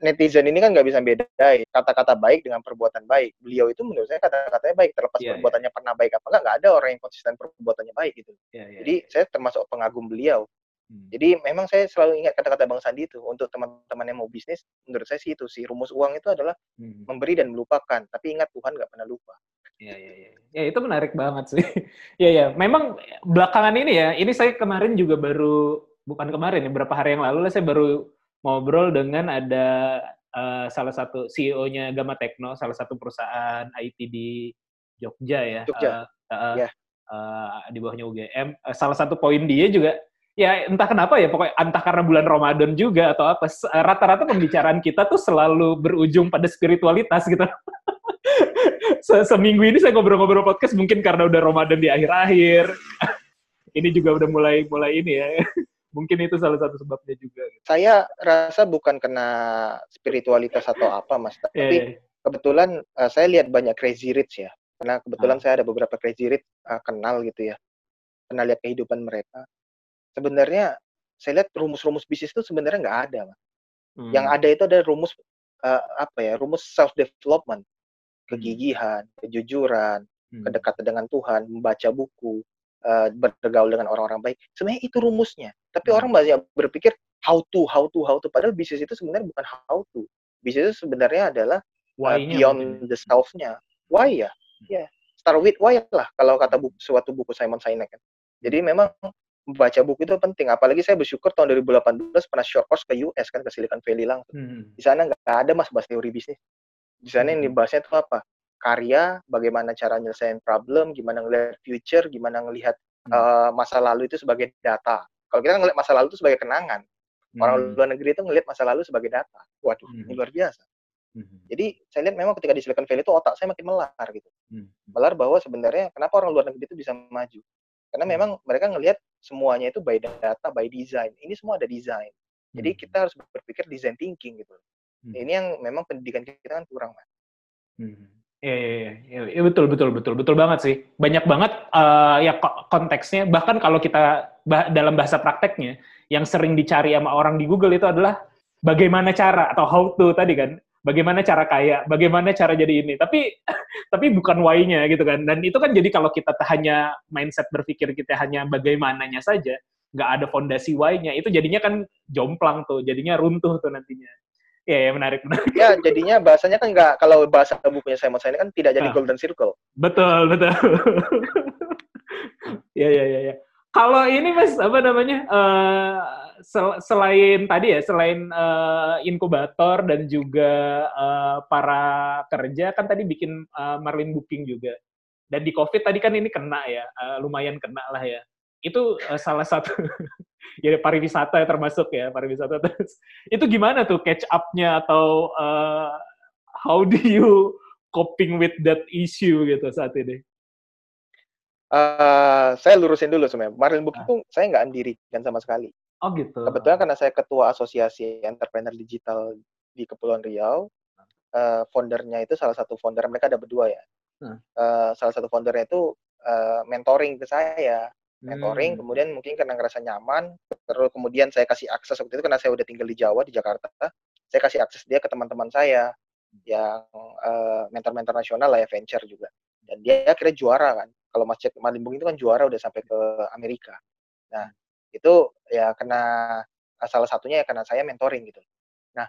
Speaker 6: netizen ini kan nggak bisa bedain kata-kata baik dengan perbuatan baik. Beliau itu menurut saya kata-katanya baik, terlepas
Speaker 5: Iya, iya.
Speaker 6: perbuatannya pernah baik apa enggak, nggak ada orang yang konsisten perbuatannya baik gitu.
Speaker 5: Iya, iya.
Speaker 6: Jadi saya termasuk pengagum beliau.
Speaker 5: Hmm.
Speaker 6: Jadi memang saya selalu ingat kata-kata Bang Sandi itu untuk teman-teman yang mau bisnis, menurut saya sih itu sih rumus uang itu adalah
Speaker 5: Hmm.
Speaker 6: memberi dan melupakan. Tapi ingat Tuhan nggak pernah lupa.
Speaker 5: Iya, iya, iya. Ya, itu menarik banget sih. Iya, iya. Memang belakangan ini ya, ini saya kemarin juga baru, bukan kemarin ya, beberapa hari yang lalu lah saya baru ngobrol dengan ada eh, salah satu CEO-nya Gama Tekno, salah satu perusahaan IT di Jogja ya.
Speaker 6: Jogja.
Speaker 5: Eh, eh,
Speaker 6: Ya.
Speaker 5: eh, di bawahnya UGM. Eh, salah satu poin dia juga, ya entah kenapa ya, pokoknya entah karena bulan Ramadan juga atau apa, se- rata-rata pembicaraan kita tuh selalu berujung pada spiritualitas gitu. Se- seminggu ini saya ngobrol-ngobrol podcast mungkin karena udah Ramadan di akhir-akhir. ini juga udah mulai mulai ini ya. mungkin itu salah satu sebabnya juga.
Speaker 6: Saya rasa bukan kena spiritualitas atau apa, Mas.
Speaker 5: Iya,
Speaker 6: Tapi
Speaker 5: iya.
Speaker 6: kebetulan eh, saya lihat banyak crazy rich ya. Karena
Speaker 5: Ah.
Speaker 6: kebetulan saya ada beberapa crazy rich eh, kenal gitu ya. Pernah lihat kehidupan mereka. Sebenarnya saya lihat rumus-rumus bisnis itu sebenarnya nggak ada, Mas.
Speaker 5: Hmm.
Speaker 6: Yang ada itu ada rumus eh, apa ya? Rumus self development, kegigihan, kejujuran,
Speaker 5: Hmm.
Speaker 6: kedekatan dengan Tuhan, membaca buku, eh, bergaul dengan orang-orang baik. Sebenarnya itu rumusnya. Tapi
Speaker 5: Hmm.
Speaker 6: orang banyak berpikir how to, how to, how to. Padahal bisnis itu sebenarnya bukan how to. Bisnis itu sebenarnya adalah uh, beyond the self-nya. Why ya? Ya, start with why lah kalau kata buku, suatu buku Simon Sinek kan. Jadi memang membaca buku itu penting. Apalagi saya bersyukur tahun 2018 pernah short course ke US kan ke Silicon Valley langsung.
Speaker 5: Hmm.
Speaker 6: Di sana nggak ada mas bahas teori bisnis. Di sana yang
Speaker 5: Hmm.
Speaker 6: dibahasnya itu apa? Karya, bagaimana cara nyelesain problem, gimana ngelihat future, gimana ngelihat
Speaker 5: Hmm.
Speaker 6: eh, masa lalu itu sebagai data. Kalau kita ngelihat masa lalu itu sebagai kenangan. Orang
Speaker 5: Hmm.
Speaker 6: luar negeri itu ngelihat masa lalu sebagai data. Waduh,
Speaker 5: Hmm.
Speaker 6: ini luar biasa.
Speaker 5: Hmm.
Speaker 6: Jadi saya lihat memang ketika di Silicon Valley itu otak saya makin melar gitu.
Speaker 5: Hmm.
Speaker 6: Melar bahwa sebenarnya kenapa orang luar negeri itu bisa maju. Karena
Speaker 5: Hmm.
Speaker 6: memang mereka ngelihat semuanya itu by data, by design. Ini semua ada design. Jadi
Speaker 5: Hmm.
Speaker 6: kita harus berpikir design thinking gitu.
Speaker 5: Hmm.
Speaker 6: Ini yang memang pendidikan kita kan kurang, Mas.
Speaker 5: Hmm. Iya, iya, iya, iya, betul, betul, betul, betul banget sih. Banyak banget eh, ya ko- konteksnya. Bahkan kalau kita bah- dalam bahasa prakteknya, yang sering dicari sama orang di Google itu adalah bagaimana cara atau how to tadi kan, bagaimana cara kaya, bagaimana cara jadi ini. Tapi tapi bukan why-nya gitu kan. Dan itu kan jadi kalau kita hanya mindset berpikir kita hanya bagaimananya saja, nggak ada fondasi why-nya, itu jadinya kan jomplang tuh, jadinya runtuh tuh nantinya. Iya, ya, menarik, menarik.
Speaker 6: Ya, jadinya bahasanya kan nggak kalau bahasa bukunya Simon Sinek kan tidak jadi
Speaker 5: Ah.
Speaker 6: golden circle.
Speaker 5: Betul, betul. ya, ya, ya, ya. Kalau ini mas, apa namanya? eh, sel- selain tadi ya, selain eh, inkubator dan juga eh, para kerja kan tadi bikin eh, Marlin Booking juga. Dan di COVID tadi kan ini kena ya, eh, lumayan kena lah ya. Itu eh, salah satu ya pariwisata ya termasuk ya pariwisata terus. Itu gimana tuh catch up-nya atau eh, how do you coping with that issue gitu saat ini?
Speaker 6: Eh, saya lurusin dulu sebenarnya. Marlin Book
Speaker 5: Ah.
Speaker 6: itu saya nggak mendirikan sama sekali.
Speaker 5: Oh gitu.
Speaker 6: Kebetulan karena saya ketua asosiasi entrepreneur digital di Kepulauan Riau, eh, foundernya itu salah satu founder mereka ada berdua ya. Eh, salah satu foundernya itu eh, mentoring ke saya, mentoring.
Speaker 5: Hmm.
Speaker 6: Kemudian mungkin karena ngerasa nyaman, terus kemudian saya kasih akses waktu itu karena saya udah tinggal di Jawa di Jakarta, saya kasih akses dia ke teman-teman saya yang mentor-mentor nasional lah ya venture juga. Dan dia akhirnya juara kan. Kalau Mas Cek Malimbung itu kan juara udah sampai ke Amerika. Nah, itu ya karena eh, salah satunya ya karena saya mentoring gitu. Nah,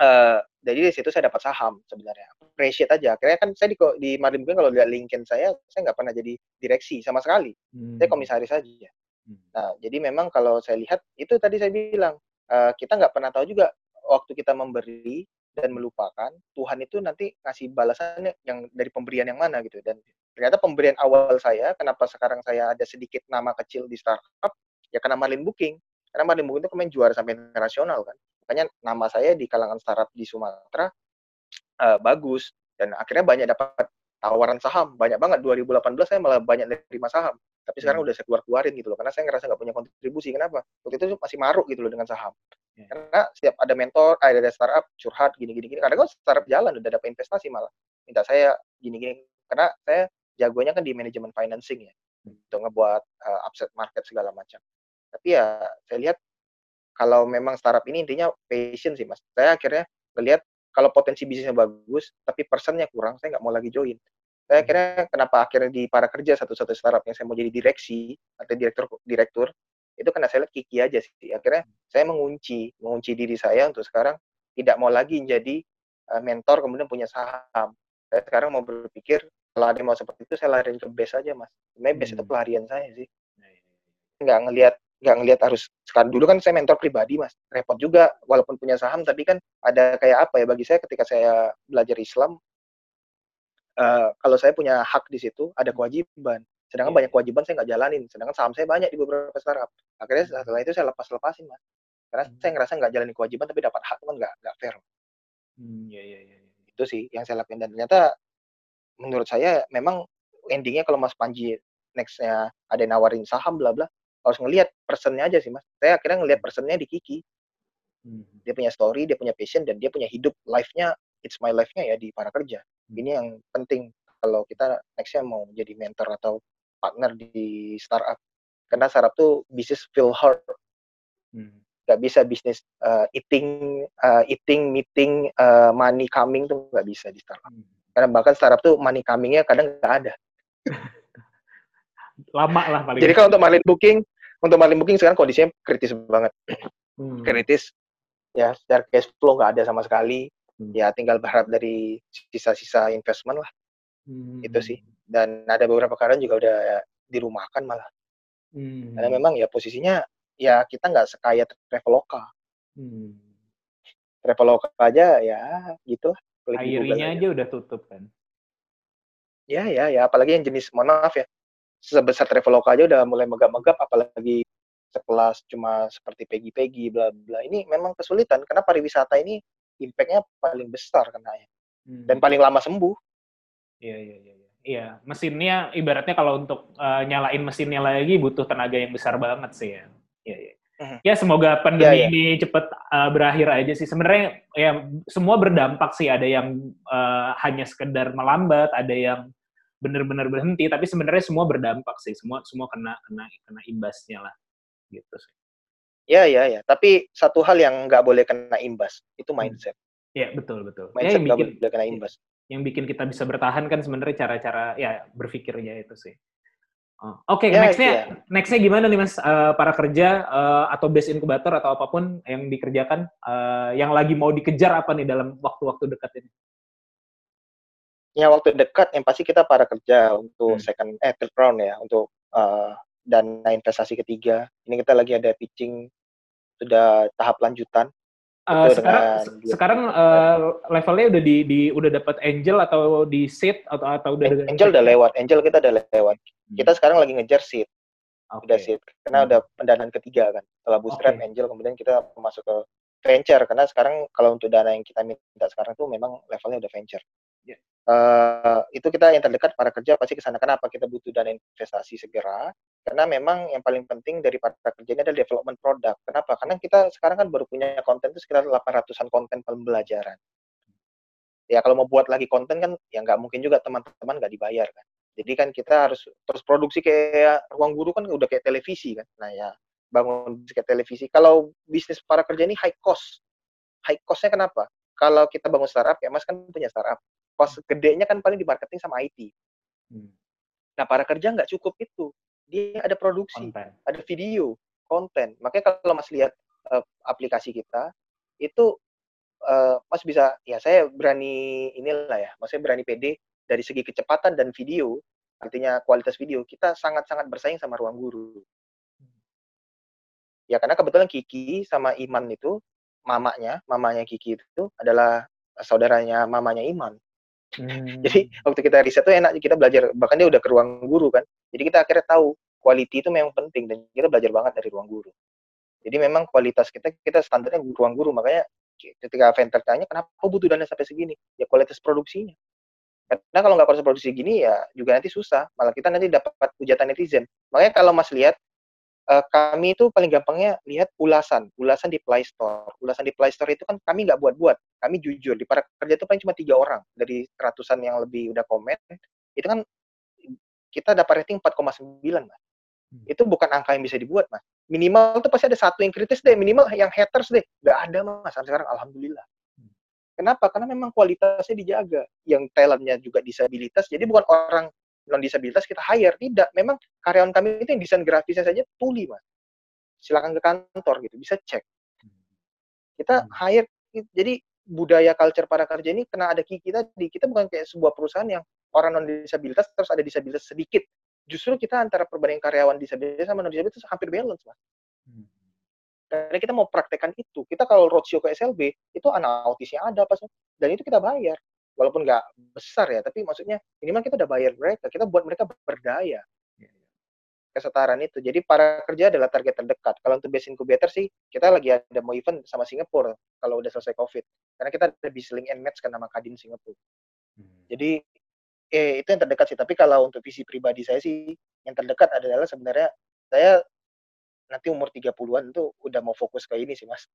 Speaker 6: eh jadi di situ saya dapat saham sebenarnya. Appreciate aja. Akhirnya kan saya di, di Marlin Booking kalau lihat LinkedIn saya, saya nggak pernah jadi direksi sama sekali.
Speaker 5: Hmm.
Speaker 6: Saya komisaris saja.
Speaker 5: Hmm.
Speaker 6: Nah, jadi memang kalau saya lihat itu tadi saya bilang eh, kita nggak pernah tahu juga waktu kita memberi dan melupakan Tuhan itu nanti ngasih balasannya yang dari pemberian yang mana gitu dan ternyata pemberian awal saya kenapa sekarang saya ada sedikit nama kecil di startup ya karena Marlin Booking. Karena Marlin Booking itu kemarin juara sampai internasional kan. Makanya nama saya di kalangan startup di Sumatera eh, bagus. Dan akhirnya banyak dapat tawaran saham. Banyak banget. 2018 saya malah banyak nerima saham. Tapi sekarang udah saya keluar keluarin gitu loh. Karena saya ngerasa nggak punya kontribusi. Kenapa? Waktu itu masih maruk gitu loh dengan saham.
Speaker 5: Ya.
Speaker 6: karena setiap ada mentor eh, ada startup curhat gini gini gini. Kadang kan startup jalan udah dapat investasi malah. Minta saya gini gini. Karena saya jagonya kan di manajemen financing ya. Untuk ngebuat uh, upset market segala macam. Tapi ya saya lihat kalau memang startup ini intinya passion sih mas. Saya akhirnya ngelihat kalau potensi bisnisnya bagus tapi persennya kurang saya nggak mau lagi join. Saya akhirnya kenapa akhirnya di para kerja satu-satu startup yang saya mau jadi direksi atau direktur direktur itu karena saya lihat kiki aja sih. Akhirnya saya mengunci mengunci diri saya untuk sekarang tidak mau lagi jadi uh, mentor kemudian punya saham. Saya sekarang mau berpikir kalau ada yang mau seperti itu saya lariin ke base aja mas. Sebenarnya base itu
Speaker 5: Hmm.
Speaker 6: pelarian saya sih.
Speaker 5: Ya, ya, ya.
Speaker 6: nggak ngelihat nggak ngelihat harus sekarang. Dulu kan saya mentor pribadi mas. Repot juga walaupun punya saham tapi kan ada kayak apa ya bagi saya ketika saya belajar Islam eh, kalau saya punya hak di situ ada kewajiban. Sedangkan
Speaker 5: Iya.
Speaker 6: banyak kewajiban saya nggak jalanin. Sedangkan saham saya banyak di beberapa startup. Akhirnya setelah itu saya lepas lepasin mas. Karena
Speaker 5: Hmm.
Speaker 6: saya ngerasa nggak jalanin kewajiban tapi dapat hak kan nggak nggak fair.
Speaker 5: Hmm, ya, ya, ya, ya.
Speaker 6: itu sih yang saya lakuin. Dan ternyata menurut saya memang endingnya kalau Mas Panji nextnya ada yang nawarin saham bla bla harus ngelihat persennya aja sih mas. Saya akhirnya ngelihat persennya di Kiki.
Speaker 5: Hmm.
Speaker 6: dia punya story dia punya passion dan dia punya hidup life-nya it's my life-nya ya di para kerja. Ini yang penting kalau kita nextnya mau jadi mentor atau partner di startup. Karena startup tuh bisnis feel hard.
Speaker 5: Hmm.
Speaker 6: nggak bisa bisnis uh, eating uh, eating meeting uh, money coming tuh nggak bisa di startup.
Speaker 5: Hmm.
Speaker 6: Karena bahkan startup tuh money coming-nya kadang nggak ada
Speaker 5: Lama lah paling.
Speaker 6: jadi kalau untuk market booking untuk market booking sekarang kondisinya kritis banget
Speaker 5: Hmm.
Speaker 6: kritis ya secara cash flow nggak ada sama sekali
Speaker 5: Hmm.
Speaker 6: ya tinggal berharap dari sisa-sisa investment lah
Speaker 5: Hmm.
Speaker 6: itu sih. dan ada beberapa karyawan juga udah dirumahkan malah
Speaker 5: Hmm.
Speaker 6: karena memang ya posisinya ya kita nggak sekaya Traveloka
Speaker 5: Hmm.
Speaker 6: Traveloka aja ya gitu lah Klik di Google
Speaker 5: Airinya aja udah tutup kan.
Speaker 6: ya ya ya apalagi yang jenis mohon maaf ya sebesar Traveloka aja udah mulai megap-megap apalagi sekelas cuma seperti Peggy-Peggy bla bla ini memang kesulitan karena pariwisata ini impactnya paling besar kena
Speaker 5: Hmm.
Speaker 6: dan paling lama sembuh
Speaker 5: Iya, iya, iya. iya. Iya, mesinnya ibaratnya kalau untuk eh, nyalain mesinnya lagi butuh tenaga yang besar banget sih ya. Iya, iya.
Speaker 6: Mhm.
Speaker 5: Ya semoga pandemi
Speaker 6: Iya, iya.
Speaker 5: ini cepet eh, berakhir aja sih. Sebenarnya ya semua berdampak sih. Ada yang eh, hanya sekedar melambat, ada yang benar-benar berhenti. Tapi sebenarnya semua berdampak sih. Semua semua kena kena kena imbasnya lah. Gitu sih.
Speaker 6: ya ya ya tapi satu hal yang nggak boleh kena imbas itu mindset
Speaker 5: Iya betul betul. Ya,
Speaker 6: mindset
Speaker 5: yang
Speaker 6: nggak
Speaker 5: bikin
Speaker 6: boleh kena imbas
Speaker 5: yang bikin kita bisa bertahan kan sebenarnya cara-cara ya berpikirnya itu sih. Oh, Oke,
Speaker 6: Ya,
Speaker 5: nextnya
Speaker 6: iya.
Speaker 5: nextnya gimana nih mas Eh, para kerja eh, atau base inkubator atau apa pun yang dikerjakan eh, yang lagi mau dikejar apa nih dalam waktu-waktu dekat ini?
Speaker 6: ya waktu dekat yang pasti kita para kerja untuk
Speaker 5: Hmm.
Speaker 6: second eh third round ya untuk eh, dana investasi ketiga ini kita lagi ada pitching sudah tahap lanjutan
Speaker 5: Eh, sekarang
Speaker 6: dua-
Speaker 5: sekarang eh, levelnya udah di, di udah dapat angel atau di seed atau atau udah
Speaker 6: Angel udah lewat Angel kita udah lewat
Speaker 5: Hmm.
Speaker 6: kita sekarang lagi ngejar seed
Speaker 5: Oke.
Speaker 6: udah seed karena
Speaker 5: Hmm.
Speaker 6: udah pendanaan ketiga kan setelah bootstrap
Speaker 5: Oke.
Speaker 6: Angel kemudian kita masuk ke venture karena sekarang kalau untuk dana yang kita minta sekarang tuh memang levelnya udah venture Eh, itu kita yang terdekat para kerja pasti ke sana. Kenapa? Kita butuh dana investasi segera. Karena memang yang paling penting dari para kerja ini adalah development produk. Kenapa? Karena kita sekarang kan baru punya konten itu sekitar 800-an konten pembelajaran. Ya kalau mau buat lagi konten kan ya nggak mungkin juga teman-teman nggak dibayar kan. Jadi kan kita harus terus produksi kayak ruang guru kan udah kayak televisi kan. Nah ya bangun kayak televisi. Kalau bisnis para kerja ini high cost. High costnya kenapa? Kalau kita bangun startup ya mas kan punya startup cost gedenya kan paling di marketing sama IT
Speaker 5: Hmm,
Speaker 6: nah para kerja nggak cukup itu dia ada produksi
Speaker 5: konten.
Speaker 6: ada video, konten. Makanya kalau Mas lihat eh, aplikasi kita itu eh, Mas bisa ya saya berani inilah ya, Maksudnya berani pede dari segi kecepatan dan video, artinya kualitas video kita sangat-sangat bersaing sama ruang guru. Ya karena kebetulan Kiki sama Iman itu mamanya, mamanya Kiki itu adalah saudaranya mamanya Iman.
Speaker 5: Hmm.
Speaker 6: Jadi waktu kita riset tuh enak kita belajar bahkan dia udah ke ruang guru kan. Jadi kita akhirnya tahu quality itu memang penting dan kita belajar banget dari ruang guru. Jadi memang kualitas kita kita standarnya ruang guru makanya ketika vendor tanya kenapa butuh dana sampai segini? Ya kualitas produksinya. Karena kalau nggak proses produksi gini ya juga nanti susah, malah kita nanti dapat hujatan netizen. Makanya kalau Mas lihat uh, kami itu paling gampangnya lihat ulasan, ulasan di Play Store. Ulasan di Play Store itu kan kami nggak buat-buat, kami jujur. Di para kerja itu paling cuma tiga orang dari ratusan yang lebih udah komen. Itu kan kita dapat rating 4,9 mas. Hmm. Itu bukan angka yang bisa dibuat mas. Minimal tuh pasti ada satu yang kritis deh, minimal yang haters deh. Gak ada mas, sampai sekarang alhamdulillah. Hmm. Kenapa? Karena memang kualitasnya dijaga. Yang talentnya juga disabilitas, jadi bukan orang non disabilitas kita hire. Tidak memang karyawan kami itu yang desain grafisnya saja tuli mas. Silakan ke kantor gitu bisa cek. Kita hmm. hire jadi budaya culture para kerja ini kena ada kita di kita bukan kayak sebuah perusahaan yang orang non disabilitas terus ada disabilitas sedikit. Justru kita antara perbandingan karyawan disabilitas sama non disabilitas hampir balance mas. Hmm. karena kita mau praktekkan itu. Kita kalau roadshow ke SLB itu anak autisnya ada apa dan itu kita bayar walaupun nggak besar ya tapi maksudnya minimal kita udah bayar mereka kita buat mereka berdaya. Iya, iya. kesetaraan itu. Jadi para kerja adalah target terdekat. Kalau untuk base incubator sih kita lagi ada mau event sama Singapura kalau udah selesai covid. Karena kita ada bisa link and match kan nama Kadin Singapura. Hmm. jadi eh itu yang terdekat sih. Tapi kalau untuk visi pribadi saya sih yang terdekat adalah sebenarnya saya nanti umur 30-an tuh udah mau fokus ke ini sih mas.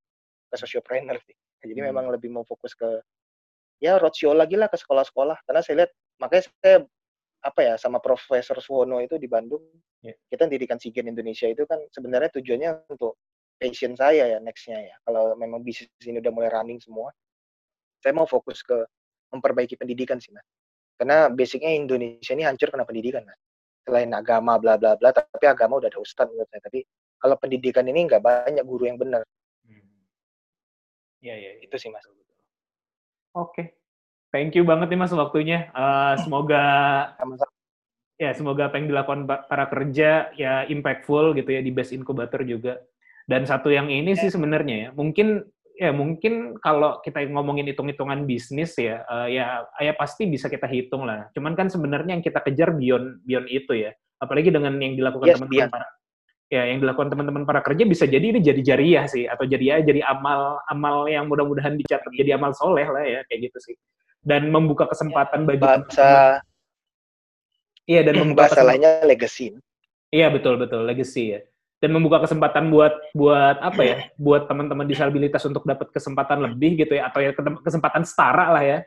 Speaker 6: Ke sociopreneur sih. Jadi hmm. memang lebih mau fokus ke ya roadshow lagi lah ke sekolah-sekolah. Karena saya lihat makanya saya apa ya sama Profesor Suwono itu di Bandung. Yeah. kita pendidikan Sigen Indonesia itu kan sebenarnya tujuannya untuk passion saya ya nextnya ya. Kalau memang bisnis ini udah mulai running semua saya mau fokus ke memperbaiki pendidikan sih mas. Karena basicnya Indonesia ini hancur karena pendidikan mas. Selain agama bla bla bla tapi agama udah ada ustadz menurut saya. Tapi kalau pendidikan ini nggak banyak guru yang benar. Hmm.
Speaker 5: ya ya
Speaker 6: itu sih mas
Speaker 5: Oke. Thank you banget nih Mas waktunya. Uh, semoga ya semoga apa yang dilakukan para kerja ya impactful gitu ya di best incubator juga. Dan satu yang ini sih sebenarnya ya, mungkin ya mungkin kalau kita ngomongin hitung-hitungan bisnis ya, uh, ya ya pasti bisa kita hitung lah. Cuman kan sebenarnya yang kita kejar beyond beyond itu ya. Apalagi dengan yang dilakukan yes, teman-teman para ya yang dilakukan teman-teman para kerja bisa jadi ini jadi jariah sih atau jadi ya jadi amal amal yang mudah-mudahan dicatat jadi amal soleh lah ya kayak gitu sih. Dan membuka kesempatan bagi
Speaker 6: bahasa
Speaker 5: iya dan membuka
Speaker 6: bahasa lainnya legacy.
Speaker 5: Iya betul betul legacy ya. Dan membuka kesempatan buat buat apa ya buat teman-teman disabilitas untuk dapat kesempatan lebih gitu ya atau ya kesempatan setara lah ya.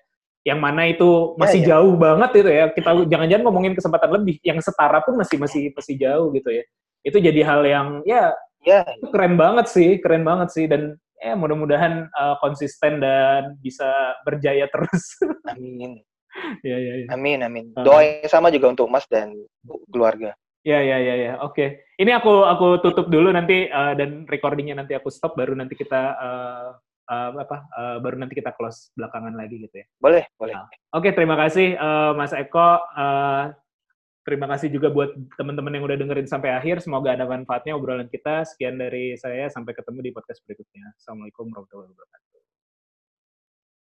Speaker 5: Yang mana itu masih ya, ya. jauh banget itu ya kita jangan-jangan ngomongin kesempatan lebih yang setara pun masih masih masih jauh gitu ya itu jadi hal yang ya ya. keren banget sih keren banget sih. Dan ya mudah-mudahan uh, konsisten dan bisa berjaya terus.
Speaker 6: Amin.
Speaker 5: Ya, ya, ya.
Speaker 6: amin amin. Doa yang sama juga untuk mas dan keluarga.
Speaker 5: Ya ya ya ya. Oke. Okay. ini aku aku tutup dulu nanti uh, dan recordingnya nanti aku stop baru nanti kita uh, uh, apa uh, baru nanti kita close belakangan lagi gitu ya.
Speaker 6: Boleh boleh.
Speaker 5: Nah, oke okay, terima kasih uh, mas Eko. Uh, Terima kasih juga buat teman-teman yang udah dengerin sampai akhir. Semoga ada manfaatnya obrolan kita. Sekian dari saya. Sampai ketemu di podcast berikutnya. Assalamualaikum warahmatullahi wabarakatuh.